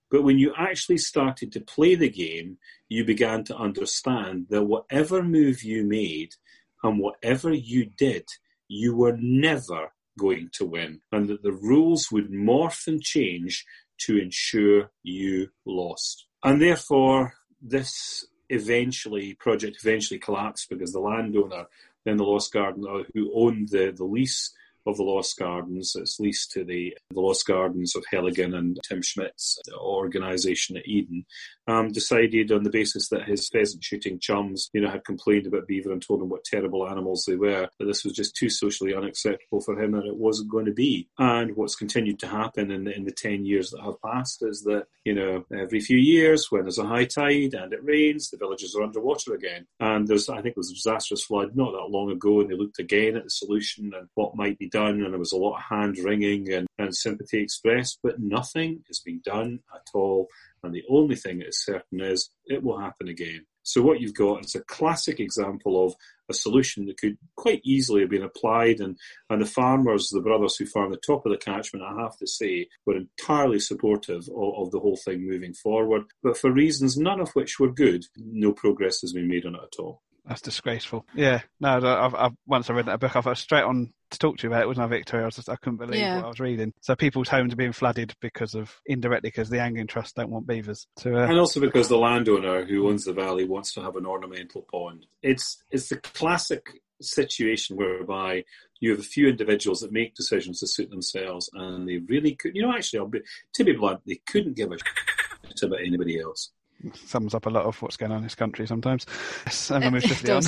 But when you actually started to play the game, you began to understand that whatever move you made and whatever you did, you were never going to win, and that the rules would morph and change to ensure you lost. And therefore, this eventually project eventually collapsed because the landowner then the Lost Garden uh, who owned the, the lease of the Lost Gardens. It's leased to the, the Lost Gardens of Heligan and Tim Smit's organisation at Eden. Um, decided on the basis that his pheasant shooting chums, you know, had complained about beaver and told him what terrible animals they were, that this was just too socially unacceptable for him and it wasn't going to be. And what's continued to happen in the, in the 10 years that have passed is that, you know, every few years when there's a high tide and it rains, the villages are underwater again. And there's, I think there was a disastrous flood not that long ago and they looked again at the solution and what might be done and there was a lot of hand wringing and, and sympathy expressed, but nothing has been done at all. And the only thing that is certain is it will happen again. So what you've got is a classic example of a solution that could quite easily have been applied and, and the farmers, the brothers who farm the top of the catchment, I have to say, were entirely supportive of, of the whole thing moving forward. But for reasons none of which were good, no progress has been made on it at all. That's disgraceful. Yeah, no, I've, I've, once I read that book, I was straight on to talk to you about it, wasn't I, Victoria? I, was just, I couldn't believe yeah. what I was reading. So people's homes are being flooded because of, indirectly, because the Angling Trust don't want beavers. To, uh... And also because the landowner who owns the valley wants to have an ornamental pond. It's, it's the classic situation whereby you have a few individuals that make decisions to suit themselves and they really could, you know, actually, I'll be, to be blunt, they couldn't give a shit about anybody else sums up a lot of what's going on in this country sometimes. Yes, and move swiftly on.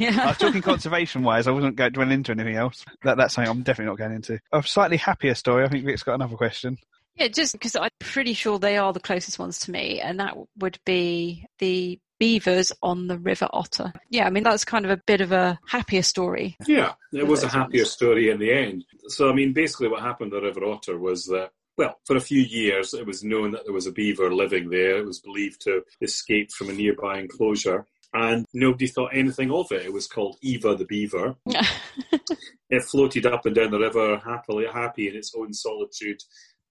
yeah. I was talking conservation wise, I wasn't going to dwell into anything else. That, that's something I'm definitely not going into. A slightly happier story. I think Vic's got another question. Yeah, just because I'm pretty sure they are the closest ones to me, and that would be the beavers on the River Otter. Yeah, I mean, that's kind of a bit of a happier story. Yeah, it was a happier ones. story in the end. So, I mean, basically what happened at River Otter was that well, for a few years, it was known that there was a beaver living there. It was believed to escape from a nearby enclosure. And nobody thought anything of it. It was called Eva the Beaver. it floated up and down the river happily, happy in its own solitude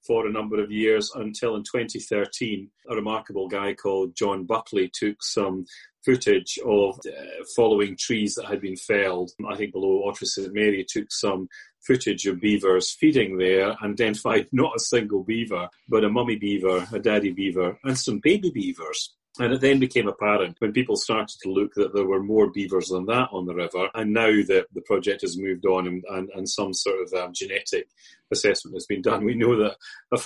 for a number of years until in 2013, a remarkable guy called John Buckley took some footage of uh, following trees that had been felled. I think below Ottery St Mary took some footage of beavers feeding there, and identified not a single beaver, but a mummy beaver, a daddy beaver, and some baby beavers. And it then became apparent when people started to look that there were more beavers than that on the river. And now that the project has moved on and, and, and some sort of um, genetic assessment has been done, we know that a,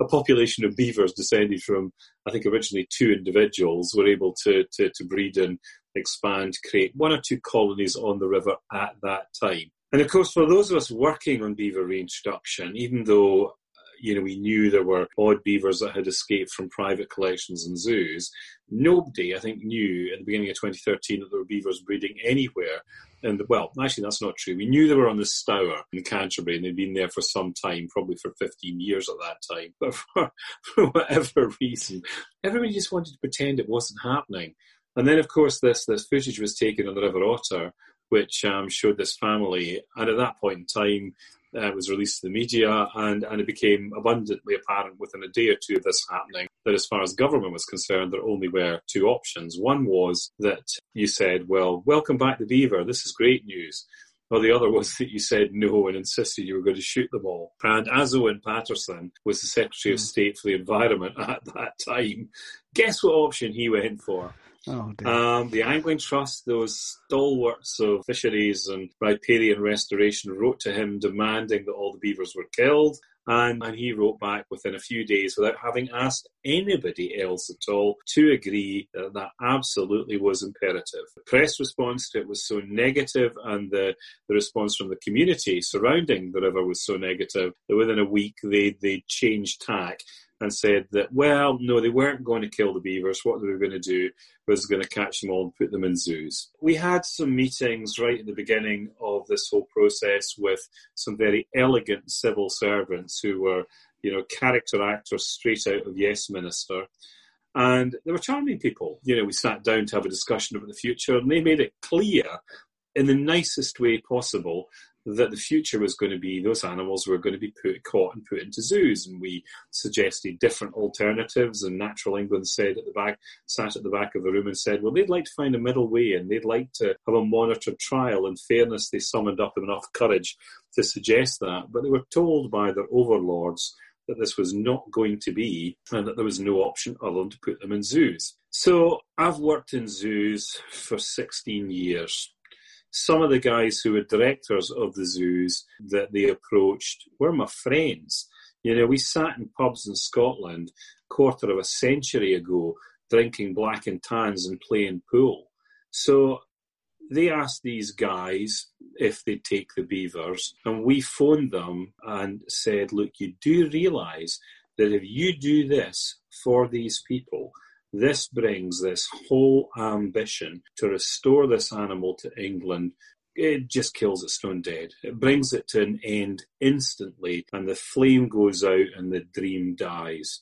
a, population of beavers descended from, I think, originally two individuals were able to, to, to breed and expand, create one or two colonies on the river at that time. And of course, for those of us working on beaver reintroduction, even though you know we knew there were odd beavers that had escaped from private collections and zoos, nobody, I think, knew at the beginning of 2013 that there were beavers breeding anywhere. And well, actually, that's not true. We knew they were on the Stour in Canterbury, and they'd been there for some time, probably for 15 years at that time. But for, for whatever reason, everybody just wanted to pretend it wasn't happening. And then, of course, this this footage was taken on the River Otter, which um, showed this family. And at that point in time, uh, was released to the media, and, and it became abundantly apparent within a day or two of this happening that, as far as government was concerned, there only were two options. One was that you said, Well, welcome back the beaver, this is great news. Or the other was that you said no and insisted you were going to shoot them all. And as Owen Paterson was the Secretary of hmm. State for the Environment at that time, guess what option he went for? Oh, um, the Angling Trust, those stalwarts of fisheries and riparian restoration, wrote to him demanding that all the beavers were killed. And, and he wrote back within a few days without having asked anybody else at all to agree that that absolutely was imperative. The press response to it was so negative, and the, the response from the community surrounding the river was so negative that within a week they, they changed tack and said that, well, no, they weren't going to kill the beavers. What they were going to do was going to catch them all and put them in zoos. We had some meetings right at the beginning of this whole process with some very elegant civil servants who were, you know, character actors straight out of Yes Minister. And they were charming people. You know, we sat down to have a discussion about the future, and they made it clear in the nicest way possible that the future was going to be those animals were going to be put, caught and put into zoos. And we suggested different alternatives. And Natural England said at the back, sat at the back of the room and said, well, they'd like to find a middle way and they'd like to have a monitored trial. In fairness, they summoned up enough courage to suggest that. But they were told by their overlords that this was not going to be and that there was no option other than to put them in zoos. So I've worked in zoos for 16 years. Some of the guys who were directors of the zoos that they approached were my friends. You know, we sat in pubs in Scotland quarter of a century ago drinking black and tans and playing pool. So they asked these guys if they'd take the beavers, and we phoned them and said, Look, you do realise that if you do this for these people, this brings this whole ambition to restore this animal to England. It just kills it stone dead. It brings it to an end instantly, and the flame goes out and the dream dies.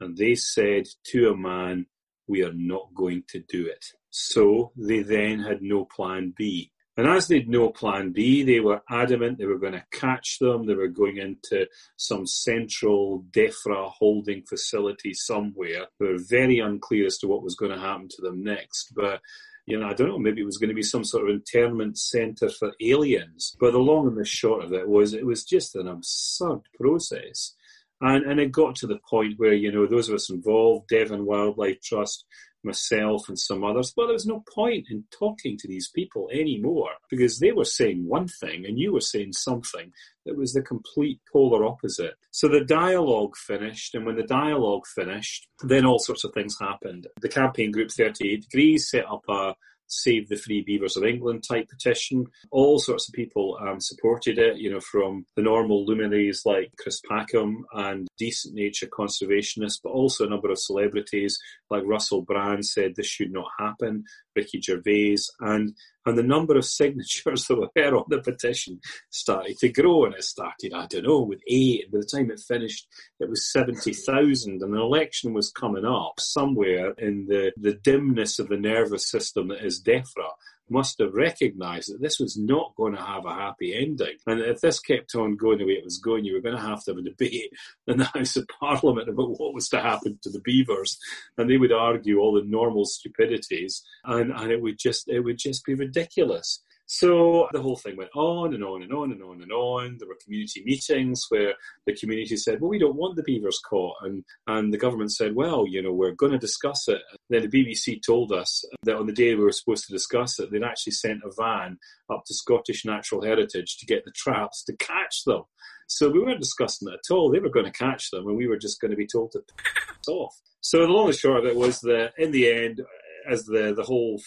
And they said to a man, We are not going to do it. So they then had no plan B. And as they'd no plan B, they were adamant they were going to catch them. They were going into some central DEFRA holding facility somewhere. They were very unclear as to what was going to happen to them next. But you know, I don't know, maybe it was going to be some sort of internment centre for aliens. But the long and the short of it was it was just an absurd process. And, and it got to the point where, you know, those of us involved, Devon Wildlife Trust, myself and some others, well, there was no point in talking to these people anymore because they were saying one thing and you were saying something that was the complete polar opposite. So the dialogue finished, and when the dialogue finished, then all sorts of things happened. The campaign group 38 Degrees set up a Save the Free Beavers of England type petition. All sorts of people um, supported it, you know, from the normal luminaries like Chris Packham and decent nature conservationists, but also a number of celebrities like Russell Brand said this should not happen, Ricky Gervais, and and the number of signatures that were there on the petition started to grow, and it started, I don't know, with eight, and by the time it finished, it was 70,000, and an election was coming up somewhere in the, the dimness of the nervous system that is DEFRA must have recognised that this was not going to have a happy ending. And if this kept on going the way it was going, you were going to have to have a debate in the House of Parliament about what was to happen to the beavers. And they would argue all the normal stupidities and, and it would just it would just be ridiculous. So the whole thing went on and on and on and on and on. There were community meetings where the community said, well, we don't want the beavers caught. And, and the government said, well, you know, we're going to discuss it. And then the BBC told us that on the day we were supposed to discuss it, they'd actually sent a van up to Scottish Natural Heritage to get the traps to catch them. So we weren't discussing it at all. They were going to catch them and we were just going to be told to piss off. So the long and short of it was that in the end, as the, the whole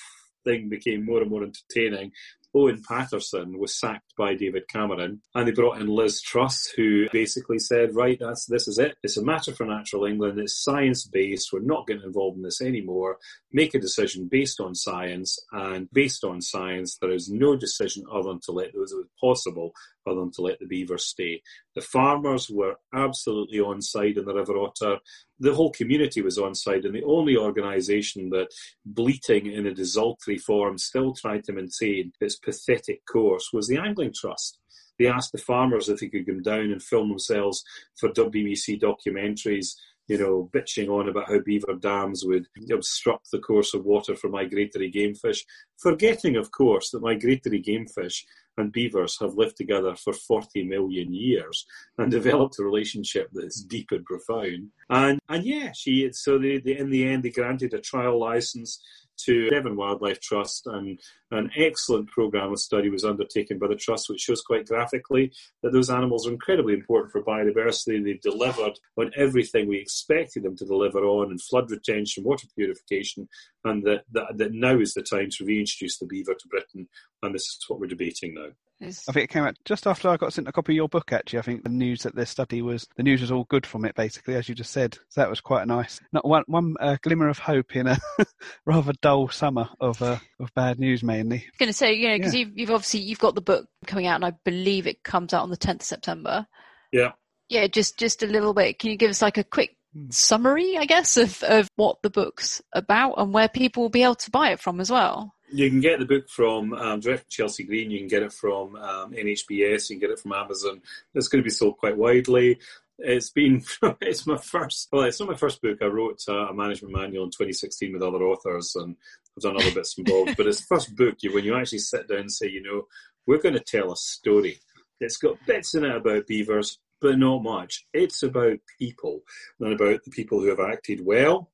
thing became more and more entertaining, Owen Paterson was sacked by David Cameron, and they brought in Liz Truss, who basically said, "Right, that's this is it. It's a matter for natural England. It's science based. We're not getting involved in this anymore. Make a decision based on science, and based on science, there is no decision other than to let those it was possible other than to let the beavers stay. The farmers were absolutely on side in the River Otter. The whole community was on side, and the only organisation that, bleating in a desultory form, still tried to maintain its pathetic course was the Angling Trust. They asked the farmers if they could come down and film themselves for BBC documentaries you know, bitching on about how beaver dams would obstruct the course of water for migratory game fish, forgetting, of course, that migratory game fish and beavers have lived together for 40 million years and developed a relationship that is deep and profound. And and yeah, she so they, they in the end they granted a trial license to Devon Wildlife Trust, and an excellent program of study was undertaken by the Trust, which shows quite graphically that those animals are incredibly important for biodiversity. They've delivered on everything we expected them to deliver on in flood retention, water purification, and that, that, that now is the time to reintroduce the beaver to Britain, and this is what we're debating now. I think it came out just after I got sent a copy of your book. Actually, I think the news that this study was the news was all good from it, basically, as you just said. So that was quite nice. Not one one uh, glimmer of hope in a rather dull summer of uh, of bad news, mainly. I was going to say, you know, because yeah. you've, you've obviously you've got the book coming out, and I believe it comes out on the tenth of September. Yeah. Yeah, just just a little bit. Can you give us like a quick hmm. summary, I guess, of, of what the book's about and where people will be able to buy it from as well? You can get the book from um, direct Chelsea Green. You can get it from um, NHBS. You can get it from Amazon. It's going to be sold quite widely. It's been it's my first well it's not my first book. I wrote a management manual in 2016 with other authors and I've done other bits involved. but it's the first book you, when you actually sit down and say, you know, we're going to tell a story. It's got bits in it about beavers, but not much. It's about people and about the people who have acted well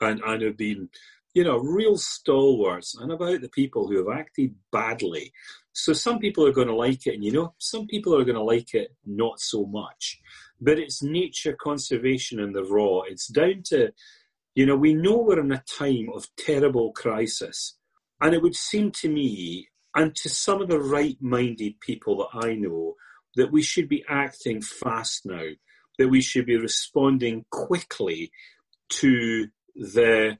and, and have been, you know, real stalwarts and about the people who have acted badly. So some people are going to like it, and you know, some people are going to like it not so much. But it's nature conservation in the raw. It's down to, you know, we know we're in a time of terrible crisis. And it would seem to me, and to some of the right minded people that I know, that we should be acting fast now, that we should be responding quickly to the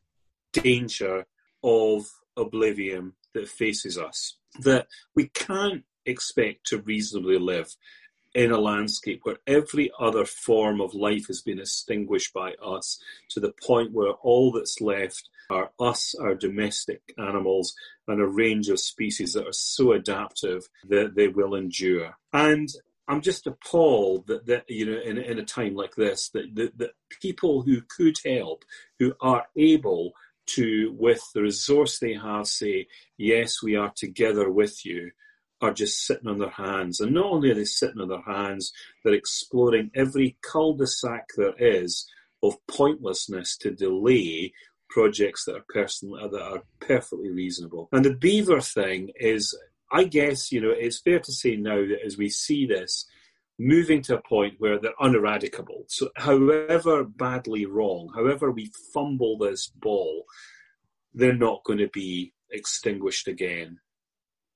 danger of oblivion that faces us. That we can't expect to reasonably live in a landscape where every other form of life has been extinguished by us to the point where all that's left are us, our domestic animals, and a range of species that are so adaptive that they will endure. And I'm just appalled that, that you know, in, in a time like this, that, that, that people who could help, who are able to, with the resource they have, say, yes, we are together with you, are just sitting on their hands. And not only are they sitting on their hands, they're exploring every cul-de-sac there is of pointlessness to delay projects that are personal uh, that are perfectly reasonable. And the beaver thing is I guess, you know, it's fair to say now that as we see this moving to a point where they're uneradicable. So, however badly wrong, however we fumble this ball, they're not going to be extinguished again.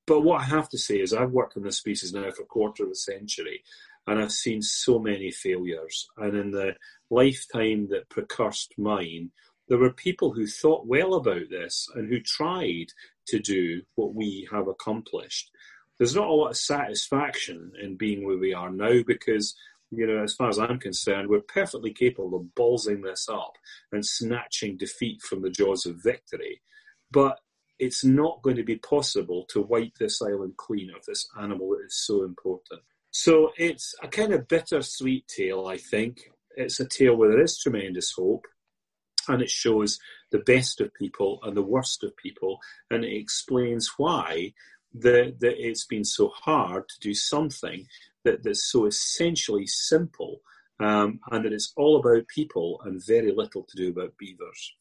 But what I have to say is, I've worked in this species now for a quarter of a century, and I've seen so many failures. And in the lifetime that precursed mine, there were people who thought well about this and who tried to do what we have accomplished. There's not a lot of satisfaction in being where we are now because, you know, as far as I'm concerned, we're perfectly capable of ballsing this up and snatching defeat from the jaws of victory. But it's not going to be possible to wipe this island clean of this animal that is so important. So it's a kind of bittersweet tale, I think. It's a tale where there is tremendous hope and it shows the best of people and the worst of people, and it explains why the, that it's been so hard to do something that, that's so essentially simple, um, and that it's all about people and very little to do about beavers.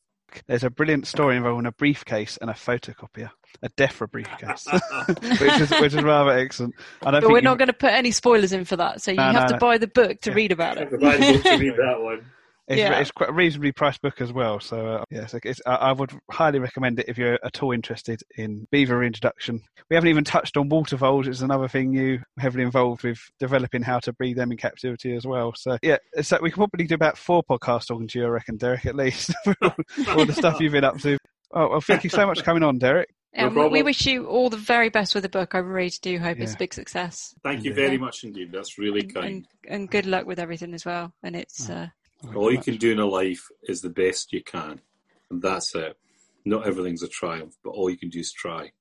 There's a brilliant story involving a briefcase and a photocopier, a DEFRA briefcase, which is which is rather excellent. but we're not going to put any spoilers in for that, so you no, have no, to no. buy the book to yeah. read about it. buy the book to read that one. It's, yeah. it's quite a reasonably priced book as well. So uh, yes, yeah, I, I would highly recommend it if you're at all interested in beaver reintroduction. We haven't even touched on water voles. It's another thing you heavily involved with developing how to breed them in captivity as well. So yeah, so we could probably do about four podcasts talking to you, I reckon, Derek, at least all the stuff you've been up to. Oh, well, thank you so much for coming on, Derek. No we wish you all the very best with the book. I really do hope yeah. it's a big success. Thank you very much indeed. That's really and, kind. And, and, good luck with everything as well. And it's. Oh. Uh, Oh all you can do in a life is the best you can, and that's it. Not everything's a triumph, but all you can do is try.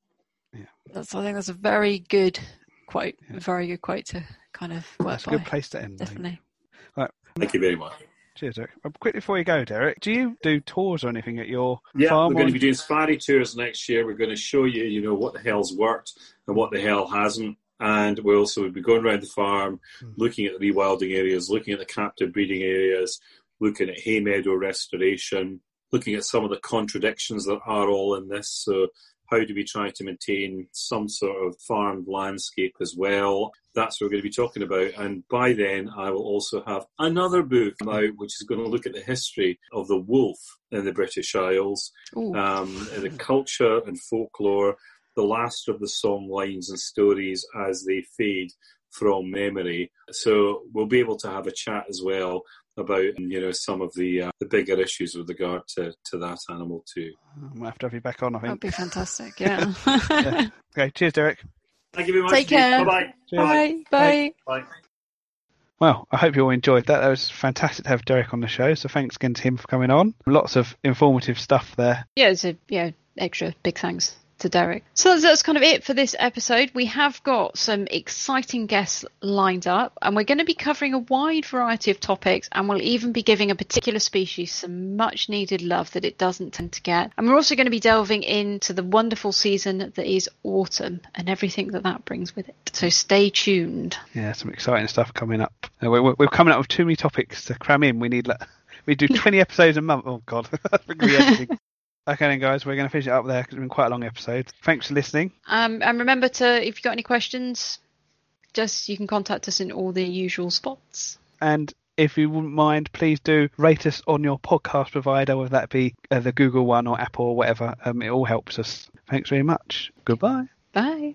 Yeah, that's. I think that's a very good quote. Yeah. A very good quote to kind of work That's a good place to end. Definitely. Right. Thank you very much. Cheers, Derek. Quickly before you go, Derek, do you do tours or anything at your yeah, farm? we're going to be doing safari tours next year. We're going to show you, you know, what the hell's worked and what the hell hasn't. And we also will be going around the farm, hmm. looking at the rewilding areas, looking at the captive breeding areas, looking at hay meadow restoration, looking at some of the contradictions that are all in this. So, how do we try to maintain some sort of farmed landscape as well? That's what we're going to be talking about. And by then, I will also have another book out, which is going to look at the history of the wolf in the British Isles, um, the culture and folklore, the last of the song lines and stories as they fade from memory. So we'll be able to have a chat as well about you know some of the uh, the bigger issues with regard to, to that animal too. I might have to have you back on. I think that'd be fantastic. Yeah. yeah. Okay. Cheers, Derek. Thank you very much. Take care. Bye-bye. Bye. Bye. Bye. Well, I hope you all enjoyed that. That was fantastic to have Derek on the show. So thanks again to him for coming on. Lots of informative stuff there. Yeah, it's a yeah extra big thanks to Derek. So that's, kind of it for this episode. We have got some exciting guests lined up, and we're going to be covering a wide variety of topics, and we'll even be giving a particular species some much needed love that it doesn't tend to get. And we're also going to be delving into the wonderful season that is autumn and everything that that brings with it. So stay tuned. Yeah, some exciting stuff coming up. Uh, We're, coming up with too many topics to cram in. We need like, we do 20 episodes a month. Oh god. Okay then, guys, we're going to finish it up there because it's been quite a long episode. Thanks for listening. Um, and remember to, if you've got any questions, just you can contact us in all the usual spots. And if you wouldn't mind, please do rate us on your podcast provider, whether that be uh, the Google one or Apple or whatever. Um, it all helps us. Thanks very much. Goodbye. Bye.